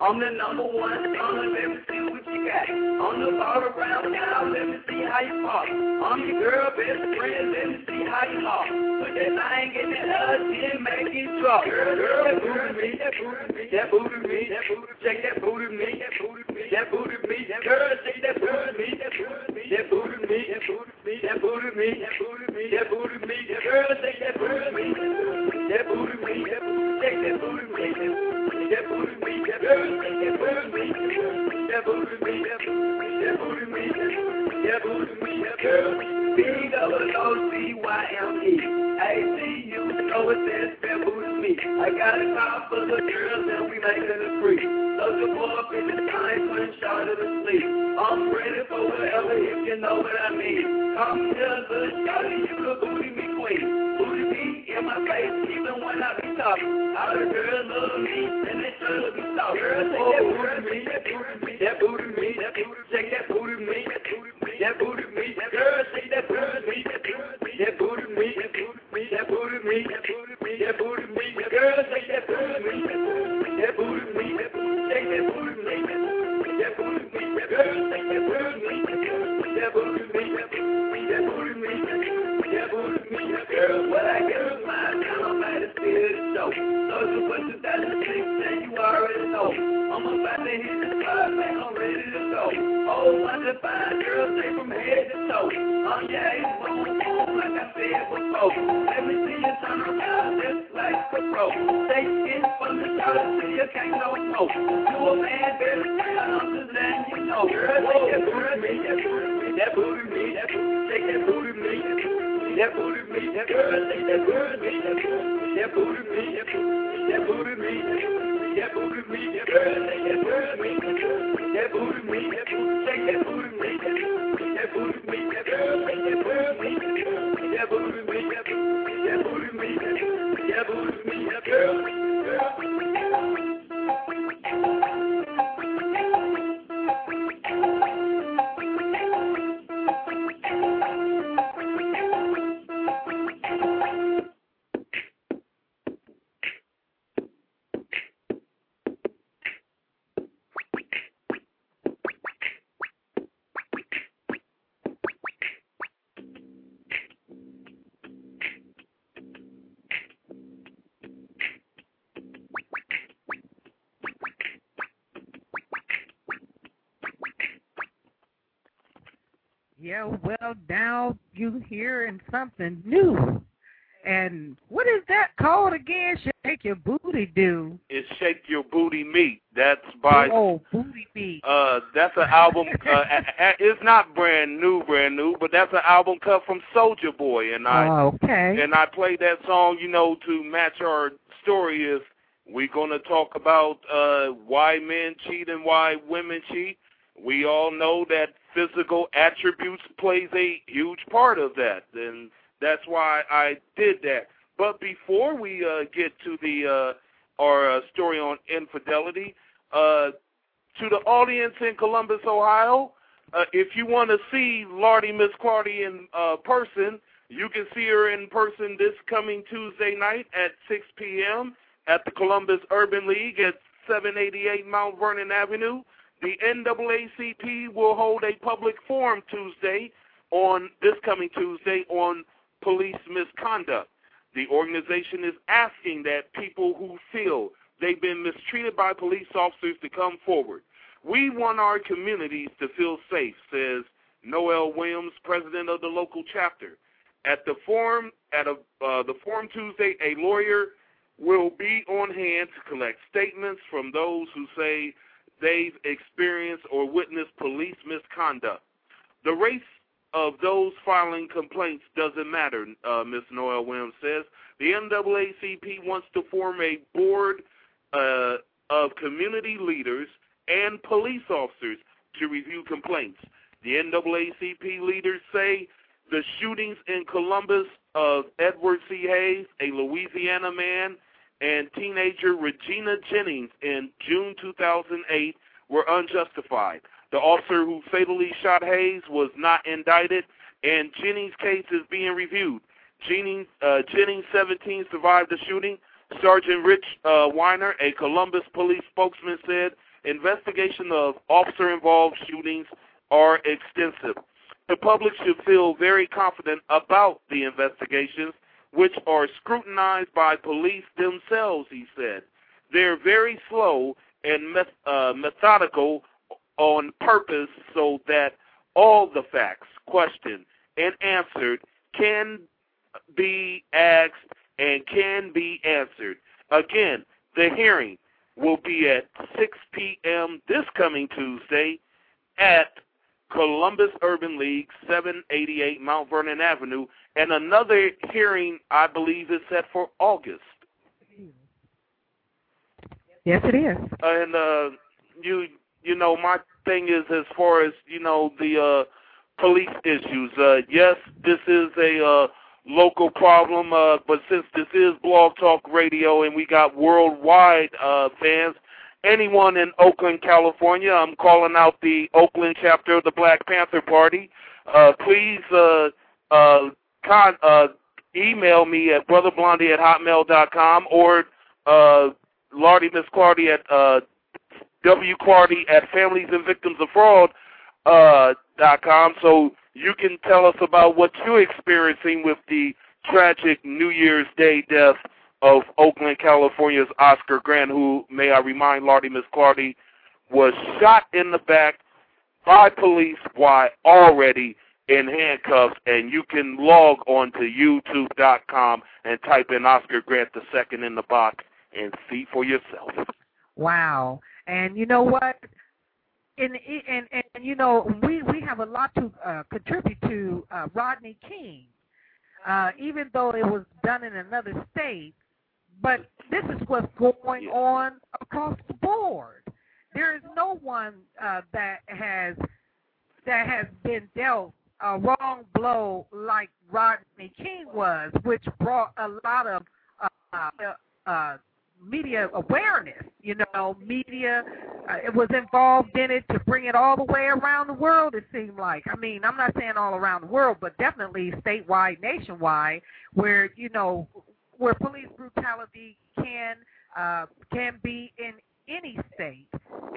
I'm the number one let me see what you got. On the around now, let me see how you pop. I'm your girl best friend, let me see how you walk. Put that thing in that ass and make it drop. Girl, girl, that booty me, that booty me, that booty me, that booty, check that booty me, that booty me, that booty me, that that booty me, that booty me, that booty me, that booty me, that booty me, that booty me, that booty me, that that booty me, that booty me, that booty me, E, know. I the the to if mean. Come here, little shawty, you could booty me queen. Me in my face, even when I be talking. All the girls love me, and they should be soft. Girl, take that booty me, that booty me, that booty me, that booty, take that booty me, that booty me, that booty me, that girl, take that booty me, that booty me, that booty me, that booty me, that booty me, that booty me, that booty me, that girl, take that booty me, that booty me, that booty, take that booty me, that booty me, that girl, take that booty me, that booty me, that booty me, that booty me, booty me, girl, what I is mine, now I'm the spirit of the show. Who put the down the six, then you already know. I'm about to hit the spot, man, I'm ready to go. Oh, wonder fine girls, they from head to toe. Oh yeah, it's boom, boom, like I said before. Me see you turn around just like a pro. Take it from the till you can't no more. You a man, better I'm just letting you know. Girl, that booty me, that booty me, that booty me, that booty, take that booty that booty me, booty me, booty me, booty me, booty me, booty me, booty me, booty me, booty me, booty me, booty, me, booty me, booty me, booty me, booty, me, booty me, you hearing something new. And what is that called again? Shake your booty do. It's Shake Your Booty Meat. That's by Oh, booty beat. uh that's an album uh it's not brand new, brand new, but that's an album cut from Soulja Boy and I Oh, okay. and I played that song, you know, to match our story is we're gonna talk about uh why men cheat and why women cheat. We all know that physical attributes plays a huge part of that and that's why I did that. But before we uh get to the uh our uh, story on infidelity, uh to the audience in Columbus, Ohio, uh, if you want to see Lardy Miss Clardy in uh, person, you can see her in person this coming Tuesday night at 6 p.m. at the Columbus Urban League at 788 Mount Vernon Avenue. The NAACP will hold a public forum Tuesday on this coming Tuesday on police misconduct. The organization is asking that people who feel they've been mistreated by police officers to come forward. We want our communities to feel safe, says Noel Williams, president of the local chapter. At the forum, at a, uh, the forum Tuesday, a lawyer will be on hand to collect statements from those who say they've experienced or witnessed police misconduct. The race of those filing complaints doesn't matter, uh, Ms. Noel Williams says. The NAACP wants to form a board uh, of community leaders and police officers to review complaints. The NAACP leaders say the shootings in Columbus of Edward C. Hayes, a Louisiana man, and teenager Regina Jennings in June 2008 were unjustified. The officer who fatally shot Hayes was not indicted, and Jennings' case is being reviewed. Jennings, uh, Jennings, 17, survived the shooting. Sergeant Rich uh, Weiner, a Columbus police spokesman, said investigation of officer-involved shootings are extensive. The public should feel very confident about the investigations, which are scrutinized by police themselves, he said. They're very slow and uh, methodical on purpose so that all the facts questioned and answered can be asked and can be answered. Again, the hearing will be at 6 p.m. this coming Tuesday at Columbus Urban League, 788 Mount Vernon Avenue, and another hearing, I believe, is set for August. Yes, it is. And uh, you, you know, my thing is as far as you know the uh, police issues. Uh, yes, this is a uh, local problem, uh, but since this is Blog Talk Radio and we got worldwide uh, fans, anyone in Oakland, California, I'm calling out the Oakland chapter of the Black Panther Party. Uh, please uh, uh, con- uh, email me at brotherblondie at hotmail.com or uh, Lardy Miss Clardy at uh, W. Clardy at Families and Victims of Fraud uh, dot com. So you can tell us about what you're experiencing with the tragic New Year's Day death of Oakland, California's Oscar Grant, who, may I remind Lardy Miss Clardy, was shot in the back by police while already in handcuffs. And you can log on to YouTube.com and type in Oscar Grant the second in the box and see for yourself. Wow. And you know what? And and and, you know we we have a lot to uh, contribute to uh, Rodney King, uh, even though it was done in another state. But this is what's going on across the board. There is no one uh, that has that has been dealt a wrong blow like Rodney King was, which brought a lot of uh, uh, media awareness. You know, media uh, it was involved in it to bring it all the way around the world. It seemed like. I mean, I'm not saying all around the world, but definitely statewide, nationwide, where you know where police brutality can uh, can be in any state,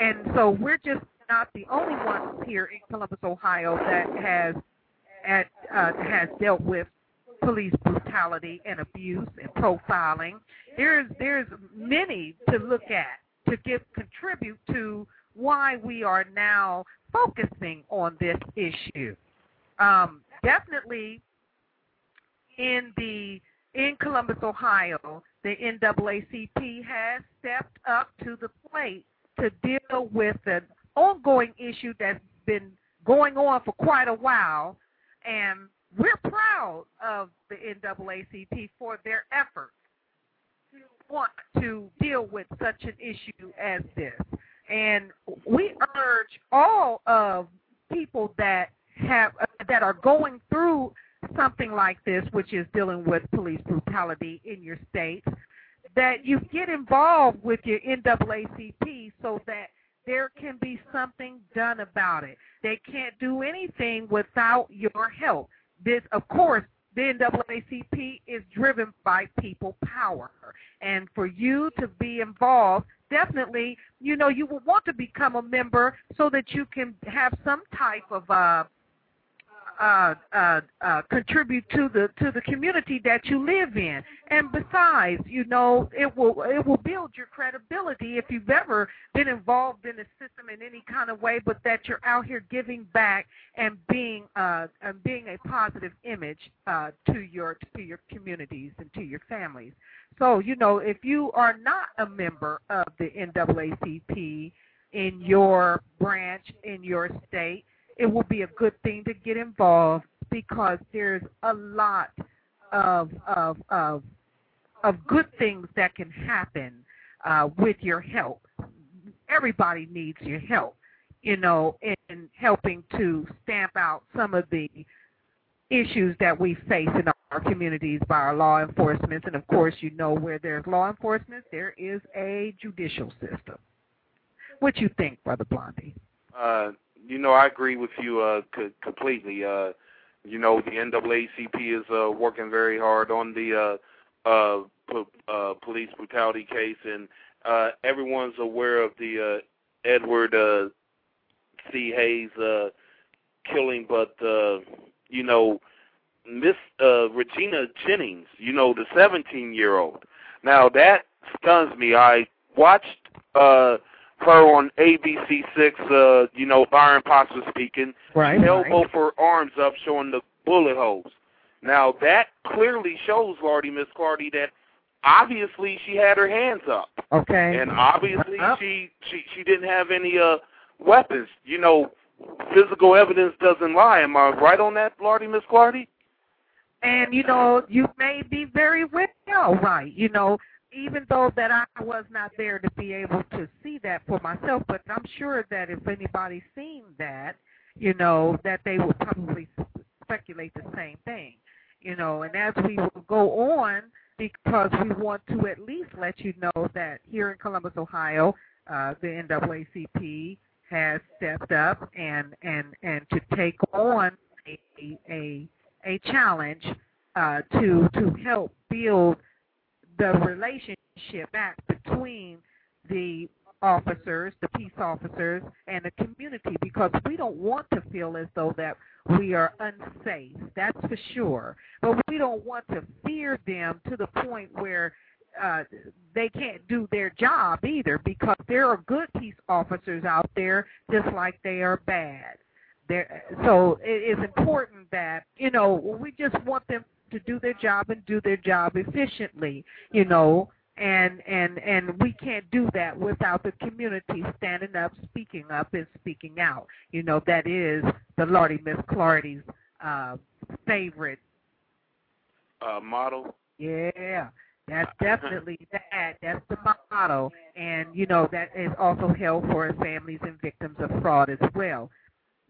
and so we're just not the only ones here in Columbus, Ohio, that has at uh, has dealt with police brutality and abuse and profiling. There's there's many to look at to give contribute to why we are now focusing on this issue. Um, definitely in the in Columbus, Ohio, the NAACP has stepped up to the plate to deal with an ongoing issue that's been going on for quite a while, and we're proud of the NAACP for their efforts to want to deal with such an issue as this. And we urge all of people that have uh, that are going through something like this, which is dealing with police brutality in your state, that you get involved with your NAACP so that there can be something done about it. They can't do anything without your help. This, of course, the NAACP is driven by people power. And for you to be involved, definitely, you know, you will want to become a member so that you can have some type of uh, uh, uh, uh, contribute to the to the community that you live in. And besides, you know, it will it will build your credibility if you've ever been involved in the system in any kind of way, but that you're out here giving back and being uh, and being a positive image uh, to your to your communities and to your families. So, you know, if you are not a member of the NAACP in your branch in your state it will be a good thing to get involved because there's a lot of of of of good things that can happen uh, with your help. Everybody needs your help, you know, in helping to stamp out some of the issues that we face in our communities by our law enforcement. And of course, you know, where there's law enforcement, there is a judicial system. What you think, Brother Blondie? Uh, you know, I agree with you uh, c- completely. Uh, you know, the NAACP is uh, working very hard on the uh, uh, po- uh, police brutality case, and uh, everyone's aware of the uh, Edward uh, C. Hayes uh, killing, but uh, you know, Miss uh, Regina Jennings, you know, the 17-year-old. Now that stuns me. I watched uh, her on ABC6. Uh, you know, Byron Potts was speaking. Right. Held right. both her arms up, showing the bullet holes. Now that clearly shows, Lardy, Miss Clardy, that obviously she had her hands up, Okay. and obviously Up. she she she didn't have any uh weapons. You know, physical evidence doesn't lie. Am I right on that, Lardy, Miss Clardy? And you know, you may be very well right. You know, even though that I was not there to be able to see that for myself, but I'm sure that if anybody seen that, you know, that they would probably speculate the same thing. You know, and as we will go on, because we want to at least let you know that here in Columbus, Ohio, uh, the NAACP has stepped up and and and to take on a a a challenge uh, to to help build the relationship back between the officers, the peace officers, and the community because we don't want to feel as though that we are unsafe. That's for sure. But we don't want to fear them to the point where uh, they can't do their job either because there are good peace officers out there just like they are bad. There, so it is important that you know we just want them to do their job and do their job efficiently. You know, and and and we can't do that without the community standing up, speaking up, and speaking out. You know, that is the Lardy Miss Clardy's uh, favorite. Uh, model. Yeah, that's definitely that. That's the motto, and you know that is also held for families and victims of fraud as well.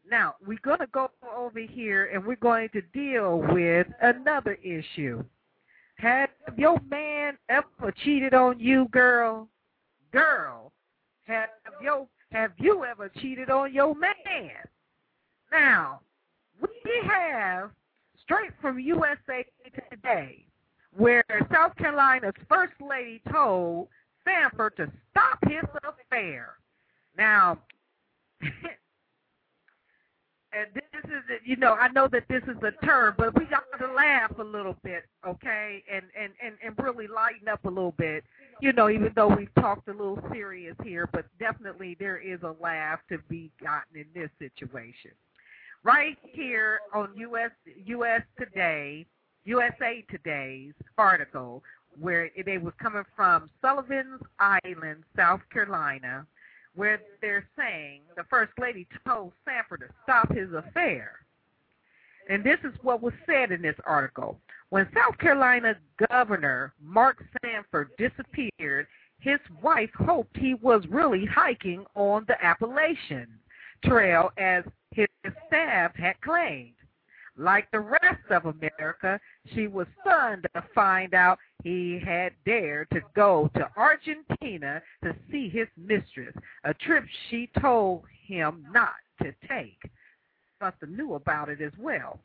Now we're going to go over here, and we're going to deal with another issue. Have your man ever cheated on you, girl? Girl, have your have you ever cheated on your man? Now, we have straight from USA Today, where South Carolina's first lady told Sanford to stop his affair. Now, and this is, you know, I know that this is a term, but we got to laugh a little bit, okay, and and and and really lighten up a little bit, you know, even though we've talked a little serious here, but definitely there is a laugh to be gotten in this situation. Right here on US US Today, USA Today's article, where they was coming from Sullivan's Island, South Carolina where they're saying the First Lady told Sanford to stop his affair. And this is what was said in this article. When South Carolina Governor Mark Sanford disappeared, his wife hoped he was really hiking on the Appalachian Trail as his staff had claimed. Like the rest of America, she was stunned to find out he had dared to go to Argentina to see his mistress, a trip she told him not to take. Have knew about it as well.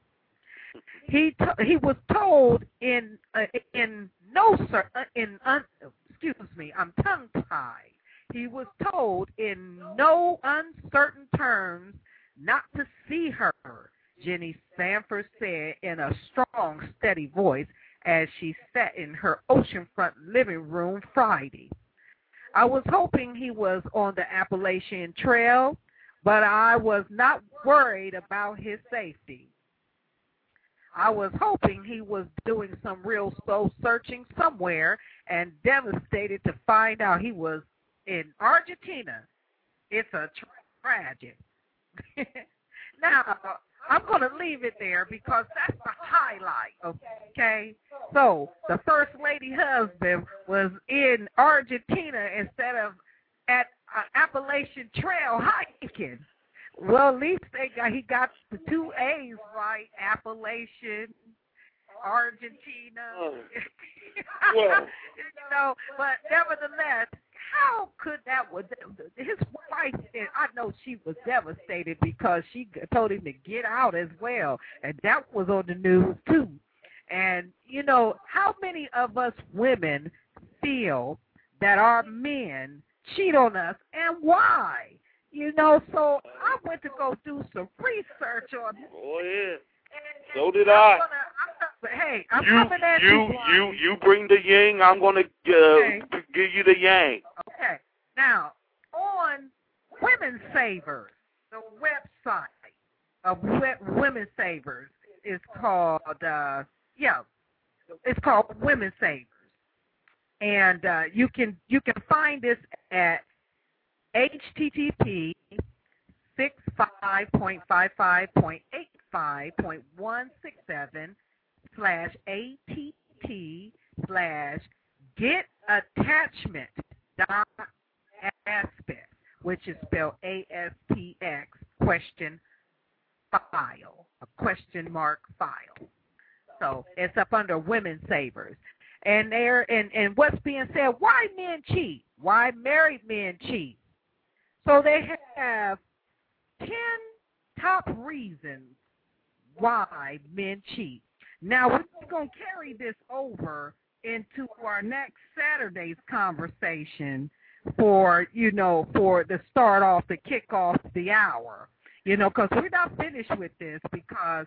He t- he was told in uh, in no cer- uh, in un- excuse me, I'm tongue tied. He was told in no uncertain terms not to see her. Jenny Sanford said in a strong, steady voice as she sat in her oceanfront living room Friday. I was hoping he was on the Appalachian Trail, but I was not worried about his safety. I was hoping he was doing some real soul searching somewhere and devastated to find out he was in Argentina. It's a tra- tragic. now, I'm going to leave it there because that's the highlight, okay? So, the First Lady husband was in Argentina instead of at uh, Appalachian Trail hiking. Well, at least they got he got the two A's right, Appalachian, Argentina. Oh. Well. you know, but nevertheless, how could that was his wife? And I know she was devastated because she told him to get out as well, and that was on the news too. And you know, how many of us women feel that our men cheat on us and why? You know, so I went to go do some research on this. Oh yeah. And, So did I. Gonna, I'm hey, I'm you coming at you Blondie. you you bring the yang. I'm gonna uh, Okay. give you the yang. Okay. Now, on Women Savers, the website of Women Savers is called, uh, yeah, it's called Women Savers, and uh, you can you can find this at http six five point five five point eight five point one six seven slash att slash get attachment dot aspect, which is spelled A S P X question file, a question mark file. So it's up under women savers. And there and, and what's being said, why men cheat? Why married men cheat? So they have ten top reasons why men cheat. Now we're going to carry this over into our next Saturday's conversation for you know for the start off the kick off the hour. You know because we're not finished with this because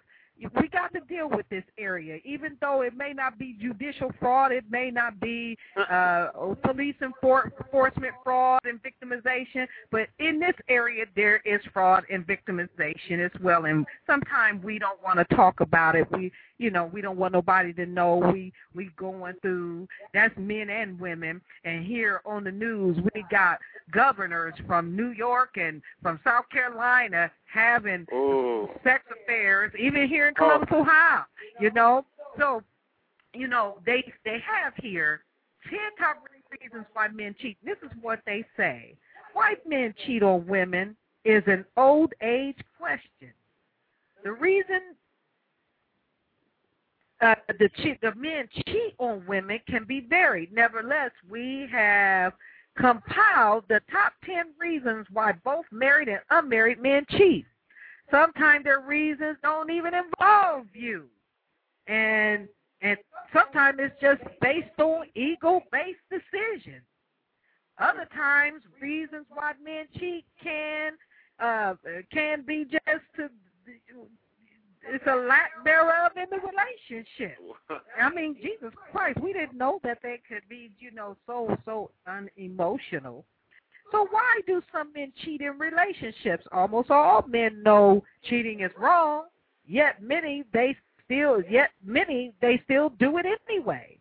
we got to deal with this area. Even though it may not be judicial fraud it may not be uh police enforcement fraud and victimization but in this area there is fraud and victimization as well and sometimes we don't want to talk about it. We you know we don't want nobody to know we we going through. That's men and women. And here on the news we got governors from New York and from South Carolina having Oh. sex affairs even here in Columbus Ohio you know? So you know they they have here 10 top reasons why men cheat. This is what they say. Why men cheat on women is an old age question. The reason uh, the the men cheat on women can be varied. Nevertheless, we have compiled the top ten reasons why both married and unmarried men cheat. Sometimes their reasons don't even involve you, and and sometimes it's just based on ego-based decisions. Other times, reasons why men cheat can uh, can be just to it's a lack thereof in the relationship. I mean, Jesus Christ, we didn't know that they could be, you know, so so unemotional. So why do some men cheat in relationships? Almost all men know cheating is wrong, yet many they still yet many they still do it anyway.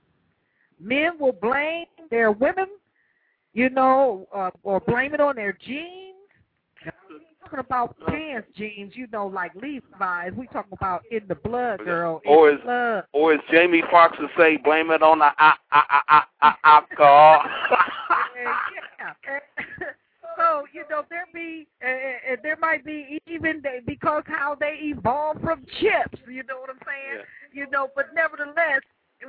Men will blame their women, you know, uh, or blame it on their genes. Talking about pants jeans, you know, like Levi's. We talking about in the blood, girl. In Or is blood. or as Jamie Foxx would say, blame it on the I, I, I, I, yeah. so you know there be uh, there might be even they, because how they evolved from chips. You know what I'm saying? Yeah. You know, but nevertheless,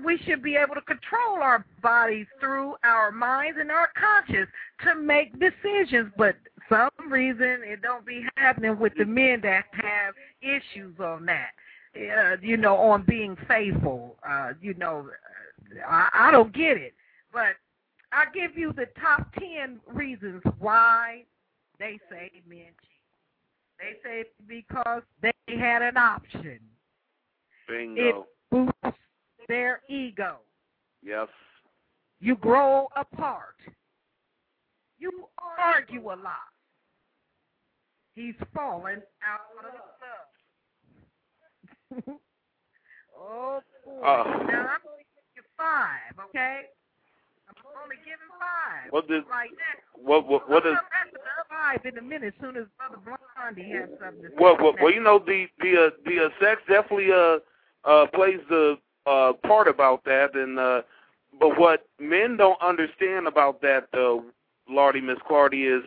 we should be able to control our bodies through our minds and our conscience to make decisions. But some reason it don't be happening with the men that have issues on that. Uh, you know, on being faithful. Uh, you know, I, I don't get it, but I give you the top ten reasons why they say men cheat. They say because they had an option. Bingo. It boosts their ego. Yes. You grow apart. You argue a lot. He's fallen out of love. oh boy. Uh. now I'm going to give you five, okay? I'm only giving five. What did right now. what what what is I'm gonna ask five in a minute as soon as Brother Blondie has something to say. well well, well you know the the uh, the uh, sex definitely uh uh plays the uh part about that and uh but what men don't understand about that uh Lardy Miss Clardy is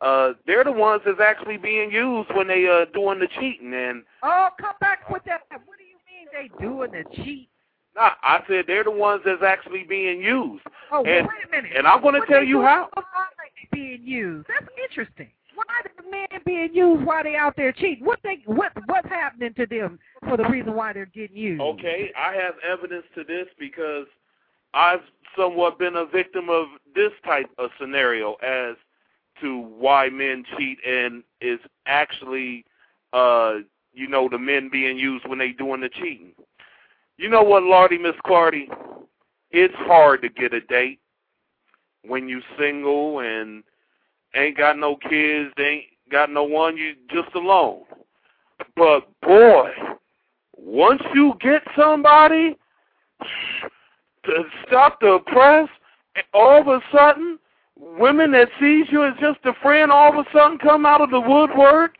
uh they're the ones that's actually being used when they uh doing the cheating and Oh, come back with that. What do you mean they doing the cheat? nah, I said they're the ones that's actually being used. Oh, and, wait a minute. And I'm going to tell you how. why they being used. That's interesting. Why the men being used while they out there cheating? What they what what's happening to them for the reason why they're getting used? Okay, I have evidence to this because I've somewhat been a victim of this type of scenario as to why men cheat and is actually uh you know the men being used when they doing the cheating. You know what, Lardy, Miss Clardy? It's hard to get a date when you single and ain't got no kids, ain't got no one, you just alone. But boy, once you get somebody to stop the press, all of a sudden, women that sees you as just a friend, all of a sudden come out of the woodwork.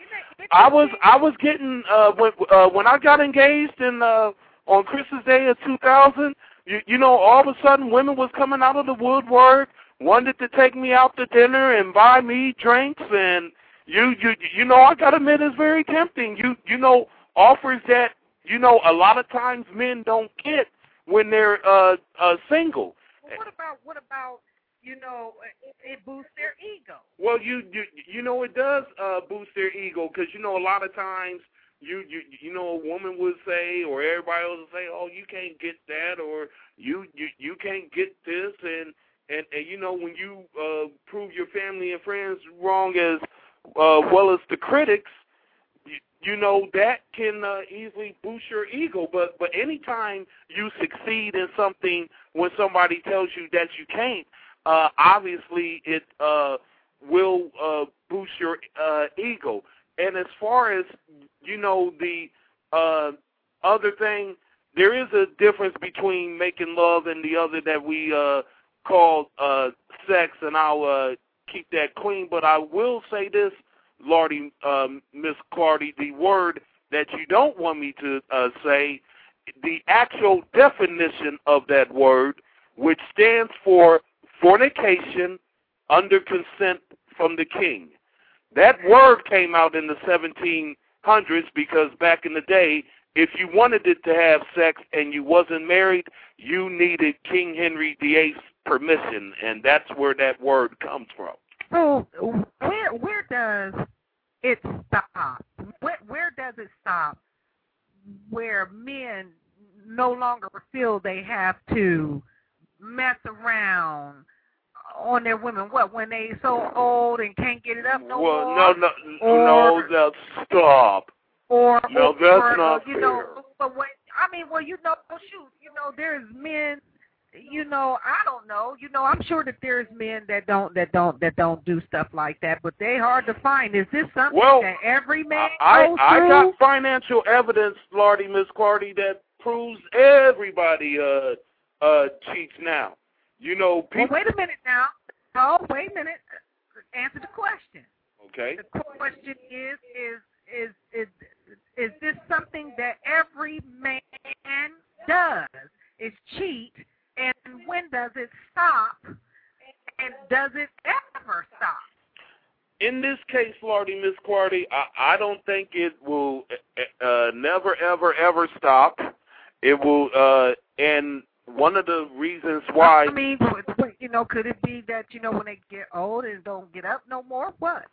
I was I was getting uh when uh when I got engaged in uh on Christmas Day of 2000, you you know all of a sudden women was coming out of the woodwork, wanted to take me out to dinner and buy me drinks and you you you know I got to admit it's very tempting. You you know offers that you know a lot of times men don't get when they're uh uh single. Well, what about what about you know it, it boosts their ego? Well, you you you know it does uh boost their ego because you know a lot of times you you you know a woman would say or everybody else would say oh you can't get that or you you you can't get this and and and you know when you uh prove your family and friends wrong as uh well as the critics you, know that can uh, easily boost your ego but but anytime you succeed in something when somebody tells you that you can't uh obviously it uh will uh boost your uh ego. And as far as you know the uh other thing there is a difference between making love and the other that we uh call uh sex and I'll uh keep that clean. But I will say this Lardy um Miss Clardy the word that you don't want me to uh say the actual definition of that word which stands for fornication under consent from the king that word came out in the 1700s because back in the day, if you wanted it to have sex and you wasn't married, you needed King Henry VIII's permission, and that's where that word comes from. So where where does it stop? Where where does it stop? Where men no longer feel they have to mess around on their women. What when they so old and can't get it up no well, more? no, no, or, no, that's stop. Or no, or, that's or, not you fair. know, but when I mean, well, you know, shoot, you know, there's men. You know, I don't know. You know, I'm sure that there's men that don't that don't that don't do stuff like that, but they hard to find. Is this something Well, that every man I goes I through? got financial evidence, Lardy Miss Clardy, that proves everybody uh uh cheats now. You know, well, wait a minute now. No, wait a minute. Answer the question. Okay. The question is is is is is this something that every man does? Is cheat, and when does it stop? And does it ever stop? In this case, Lardy Miss Clardy, I, I don't think it will uh, never, ever, ever stop. It will, uh, and one of the reasons why. I mean, you know, could it be that you know when they get old and don't get up no more? What?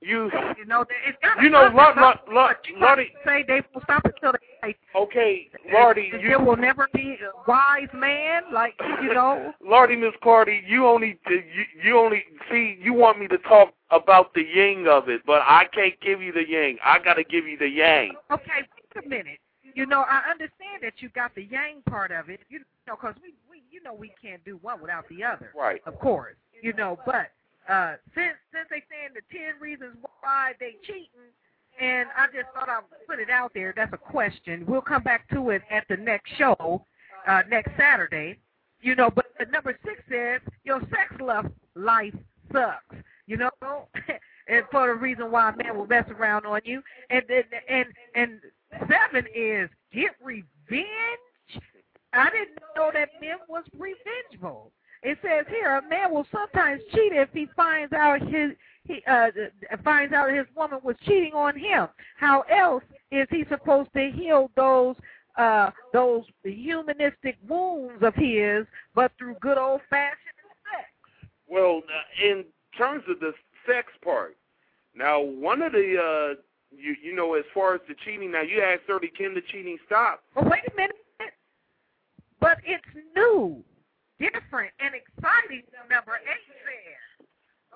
You, You know, it's gotta you know, stop. Lord, Lord, Lord, you Lordy. can't say they will stop until they. Okay, Lordy, there you, will never be a wise man like you know. Lardy Miss Clardy, you only, you, you only see, you want me to talk about the yin of it, but I can't give you the yin. I got to give you the yang. Okay, wait a minute. You know, I understand that you got the yang part of it. You know, because we, we, you know, we can't do one without the other. Right. Of course. You know, but uh, since since they saying the ten reasons why they cheating, and I just thought I'd put it out there. That's a question. We'll come back to it at the next show, uh, next Saturday. You know, but number six says your sex love life sucks. You know, and for the reason why a man will mess around on you, and and and and seven is get revenge. I didn't know that men was revengeful. It says here a man will sometimes cheat if he finds out his he uh finds out his woman was cheating on him. How else is he supposed to heal those uh those humanistic wounds of his but through good old fashioned sex? Well, in terms of the sex part, Now, one of the uh, you you know, as far as the cheating, now you asked early, can the cheating stop? Well, wait a minute. But it's new, different, and exciting. Number eight says.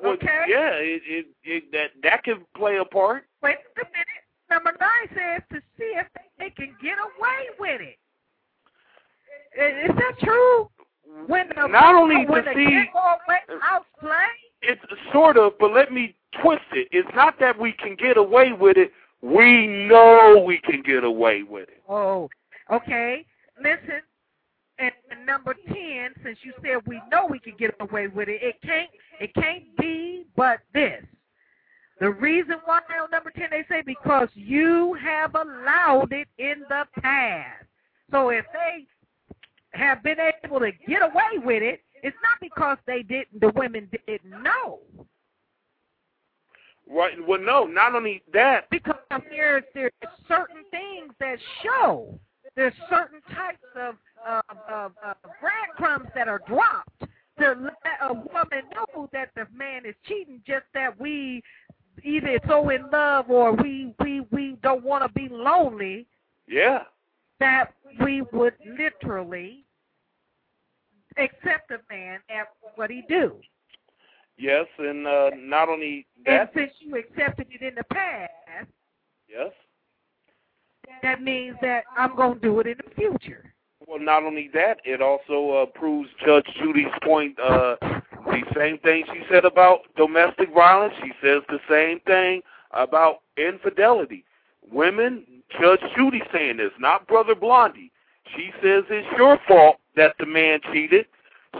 Well, Okay. Yeah, it, it it that that could play a part. Wait a minute. Number nine says to see if they can get away with it is, Is that true? When the Not only when to the see- kid go away, house play. It's sort of, but let me twist it. It's not that we can get away with it. We know we can get away with it. Oh, okay. Listen, and, number ten, since you said we know we can get away with it, it can't it can't be but this. The reason why on number ten they say because you have allowed it in the past. So if they have been able to get away with it, it's not because they didn't the women didn't know. Right? Well, no, not only that. Because there's there's certain things that show there's certain types of of, of, of breadcrumbs that are dropped to let a woman know that the man is cheating. Just that we either so in love or we we we don't want to be lonely Yeah. that we would literally accept a man at what he do. Yes, and uh, not only that. And since you accepted it in the past, Yes. that means that I'm going to do it in the future. Well, not only that, it also uh, proves Judge Judy's point. Uh, the same thing she said about domestic violence, she says the same thing about infidelity. Women, Judge Judy saying this, not Brother Blondie. She says it's your fault that the man cheated,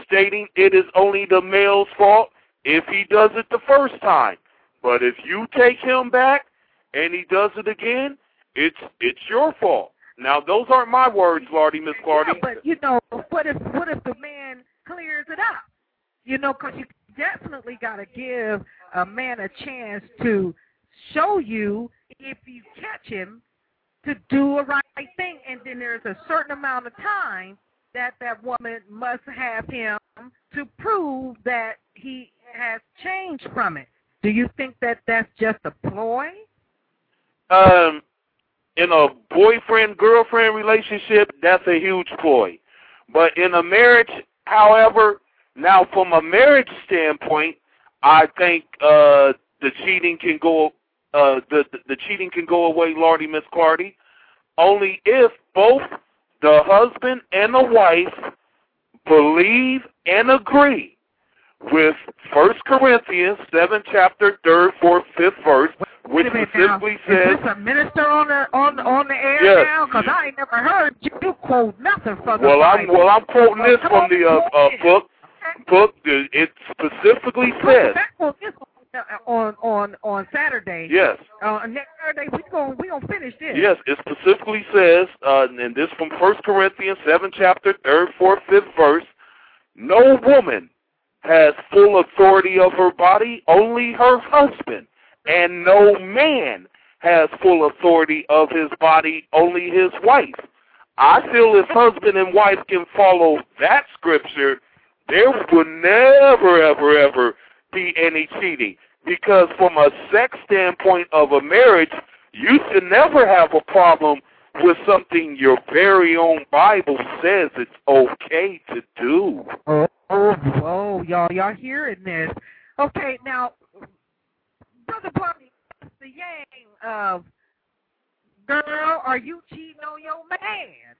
stating it is only the male's fault if he does it the first time. But if you take him back and he does it again, it's it's your fault. Now those aren't my words, Lardy, Miss Clardy. Yeah, but you know, what if what if the man clears it up? You know, because you definitely got to give a man a chance to show you if you catch him to do a right thing, and then there's a certain amount of time that that woman must have him to prove that he has changed from it. Do you think that that's just a ploy? um, in a boyfriend girlfriend relationship, that's a huge ploy. But in a marriage, however, now from a marriage standpoint, I think uh, the cheating can go uh, the, the cheating can go away, Lardy Miss Clardy, only if both the husband and the wife believe and agree with First Corinthians seven chapter third, fourth, fifth verse, which Wait a minute now. specifically Is says this a minister on the on on the air Yes. now? Because I ain't never heard you quote nothing from the Well, I'm well. I'm quoting this from the uh, uh, book. Book. It specifically says Back on on on on Saturday. yes, Uh, next Saturday we going we gonna finish this. yes. It specifically says, uh, and this from First Corinthians seven chapter third, fourth, fifth verse. No woman has full authority of her body, only her husband, and no man has full authority of his body, only his wife. I feel if husband and wife can follow that scripture, there would never, ever, ever be any cheating. Because from a sex standpoint of a marriage, you should never have a problem with something your very own Bible says it's okay to do. Oh, oh, oh, y'all, y'all hearing this? Okay, now, brother Bobby, the yang of girl, are you cheating on your man?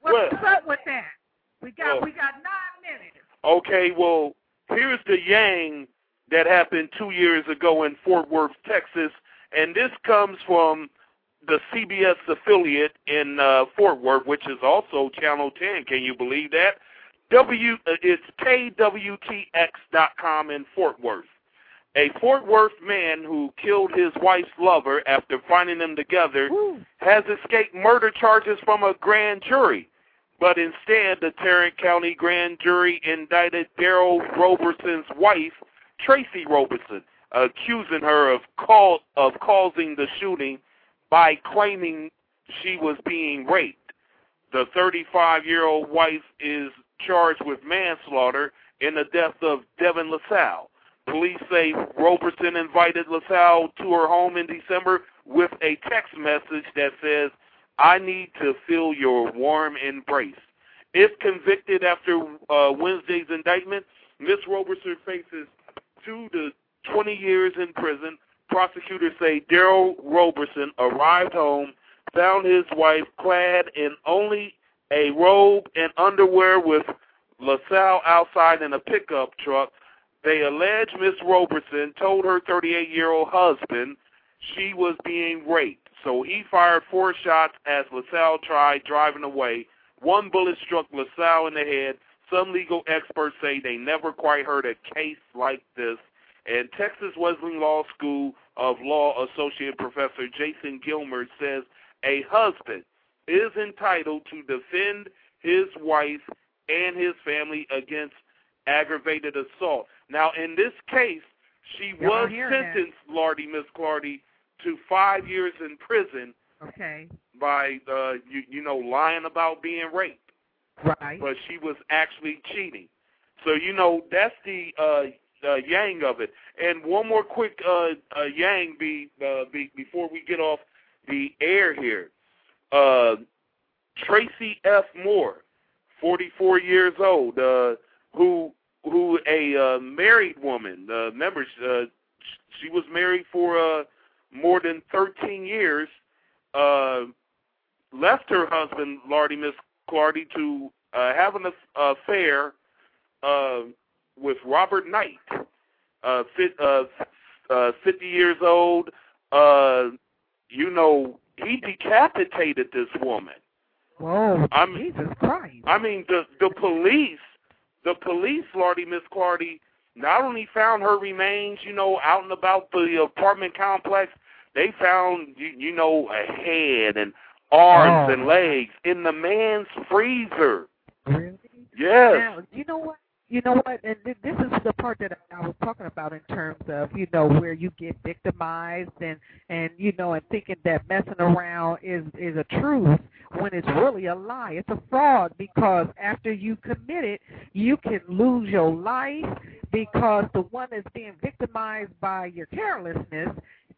What's Well- up with that? We got Well- we got nine minutes. Okay, well, here's the yang that happened two years ago in Fort Worth, Texas, and this comes from the CBS affiliate in uh, Fort Worth, which is also Channel 10. Can you believe that? W, uh, it's KWTX.com in Fort Worth. A Fort Worth man who killed his wife's lover after finding them together has escaped murder charges from a grand jury. But instead, the Tarrant County grand jury indicted Daryl Roberson's wife, Tracy Roberson, accusing her of call, of causing the shooting by claiming she was being raped. The 35-year-old wife is charged with manslaughter in the death of Devin LaSalle. Police say Roberson invited LaSalle to her home in December with a text message that says, I need to feel your warm embrace. If convicted after uh, Wednesday's indictment, Miss Roberson faces two to 20 years in prison. Prosecutors say Daryl Roberson arrived home, found his wife clad in only a robe and underwear with LaSalle outside in a pickup truck. They allege Miss Roberson told her 38-year-old husband she was being raped. So he fired four shots as LaSalle tried driving away. One bullet struck LaSalle in the head. Some legal experts say they never quite heard a case like this. And Texas Wesleyan Law School of Law Associate Professor Jason Gillmer says a husband is entitled to defend his wife and his family against aggravated assault. Now, in this case, she was sentenced, Lardy, Miss Clardy, to five years in prison Okay. by, uh, you, you know, lying about being raped. Right. But she was actually cheating. So, you know, that's the uh, uh, yang of it. And one more quick uh, uh, yang be, uh, be, before we get off the air here. Uh, Tracy F. Moore, 44 years old, uh, who who a uh, married woman. Uh, remember, uh, she was married for uh, more than 13 years. Uh, left her husband, Lardy Miss Clardy, to uh, have an affair uh, with Robert Knight, uh, fit, uh, uh, 50 years old. Uh, you know, he decapitated this woman. Whoa, I'm- Jesus Christ. I mean, the the police, the police, Lardy Miss Clardy, not only found her remains, you know, out and about the apartment complex, they found, you, you know, a head and arms Oh. and legs in the man's freezer. Really? Yes. Now, you know what? You know what? And th- this is the part that I was talking about in terms of you know where you get victimized and and you know and thinking that messing around is is a truth when it's really a lie. It's a fraud because after you commit it, you can lose your life because the one that's being victimized by your carelessness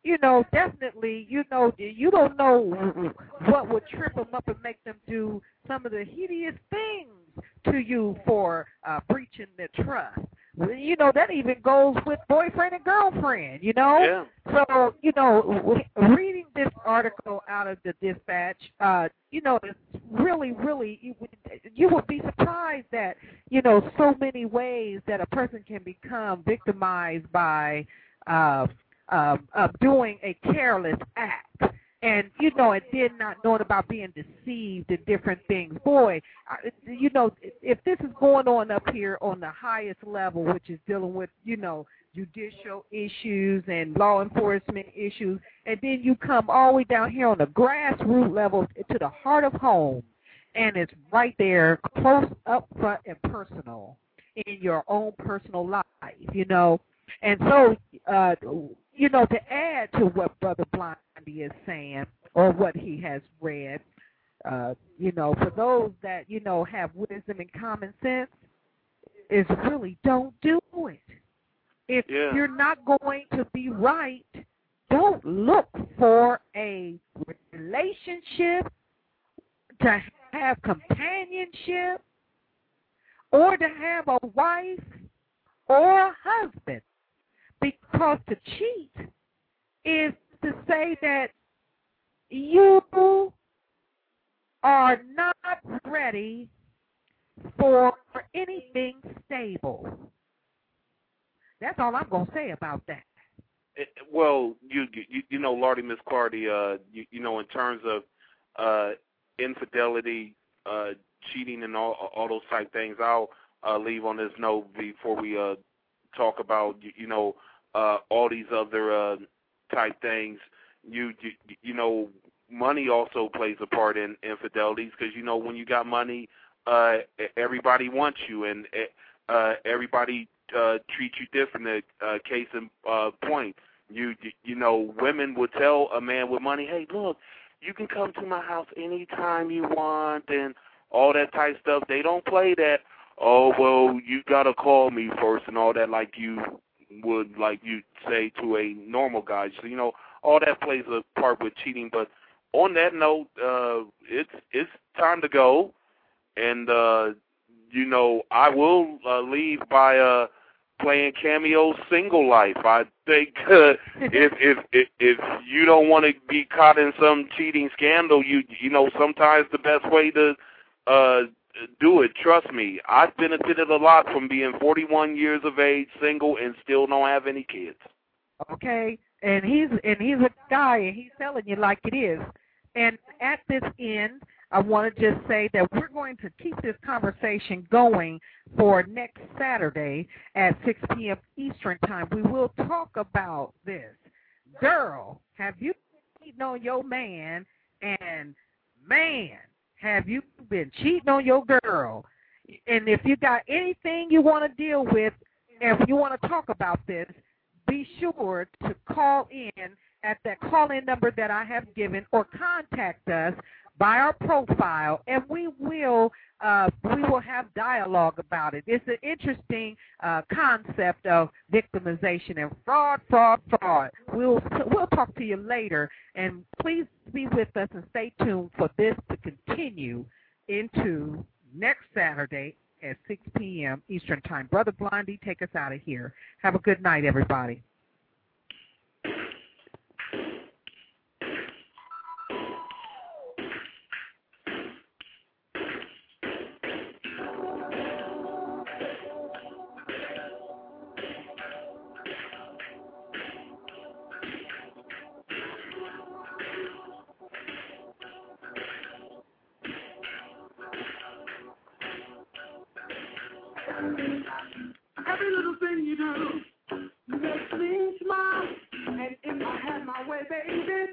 you know, definitely, you know, you don't know what would trip them up and make them do some of the hideous things to you for uh, breaching their trust. You know, that even goes with boyfriend and girlfriend, you know? Yeah. So, you know, reading this article out of the dispatch, uh, you know, it's really, really, you would, you would be surprised that, you know, so many ways that a person can become victimized by uh, um, of doing a careless act. And you know, and then not knowing about being deceived in different things. Boy, I, you know, if this is going on up here on the highest level, which is dealing with, you know, judicial issues and law enforcement issues, and then you come all the way down here on the grassroots level to the heart of home, and it's right there, close up front and personal in your own personal life, you know. And so, uh, you know, to add to what Brother Blondie is saying or what he has read, uh, you know, for those that, you know, have wisdom and common sense, is really don't do it. If Yeah. you're not going to be right, don't look for a relationship, to have companionship, or to have a wife or a husband. Because to cheat is to say that you are not ready for anything stable. That's all I'm going to say about that. It, well, you, you you know, Lardy Miss Clardy, uh, you, you know, in terms of uh, infidelity, uh, cheating, and all all those type things, I'll uh, leave on this note before we uh, talk about you, you know uh, all these other uh, type things. You, you you know, money also plays a part in infidelities because you know when you got money, uh, everybody wants you, and uh, everybody uh, treat you different. Uh, case in uh, point, you, you you know women would tell a man with money, hey, look, you can come to my house anytime you want, and all that type stuff. They don't play that. Oh well, you gotta call me first and all that. Like you would like you say to a normal guy. So you know, all that plays a part with cheating. But on that note, uh, it's it's time to go, and uh, you know, I will uh, leave by uh, playing cameo single life. I think uh, if, if if if you don't want to be caught in some cheating scandal, you you know, sometimes the best way to uh do it. Trust me, I've benefited a lot from being 41 years of age, single, and still don't have any kids. Okay, and he's and he's a guy, and he's telling you like it is. And at this end, I want to just say that we're going to keep this conversation going for next Saturday at 6 p.m. Eastern Time. We will talk about this. Girl, have you been cheating on your man? And man, have you been cheating on your girl? And if you got anything you want to deal with, if you want to talk about this, be sure to call in at that call-in number that I have given or contact us by our profile and we will uh, we will have dialogue about it. It's an interesting uh, concept of victimization and fraud, fraud, fraud. We'll we'll talk to you later, and please be with us and stay tuned for this to continue into next Saturday at 6 p.m. Eastern Time. Brother Blondie, take us out of here. Have a good night, everybody. Every little thing you do makes me smile. And if I had my way, baby,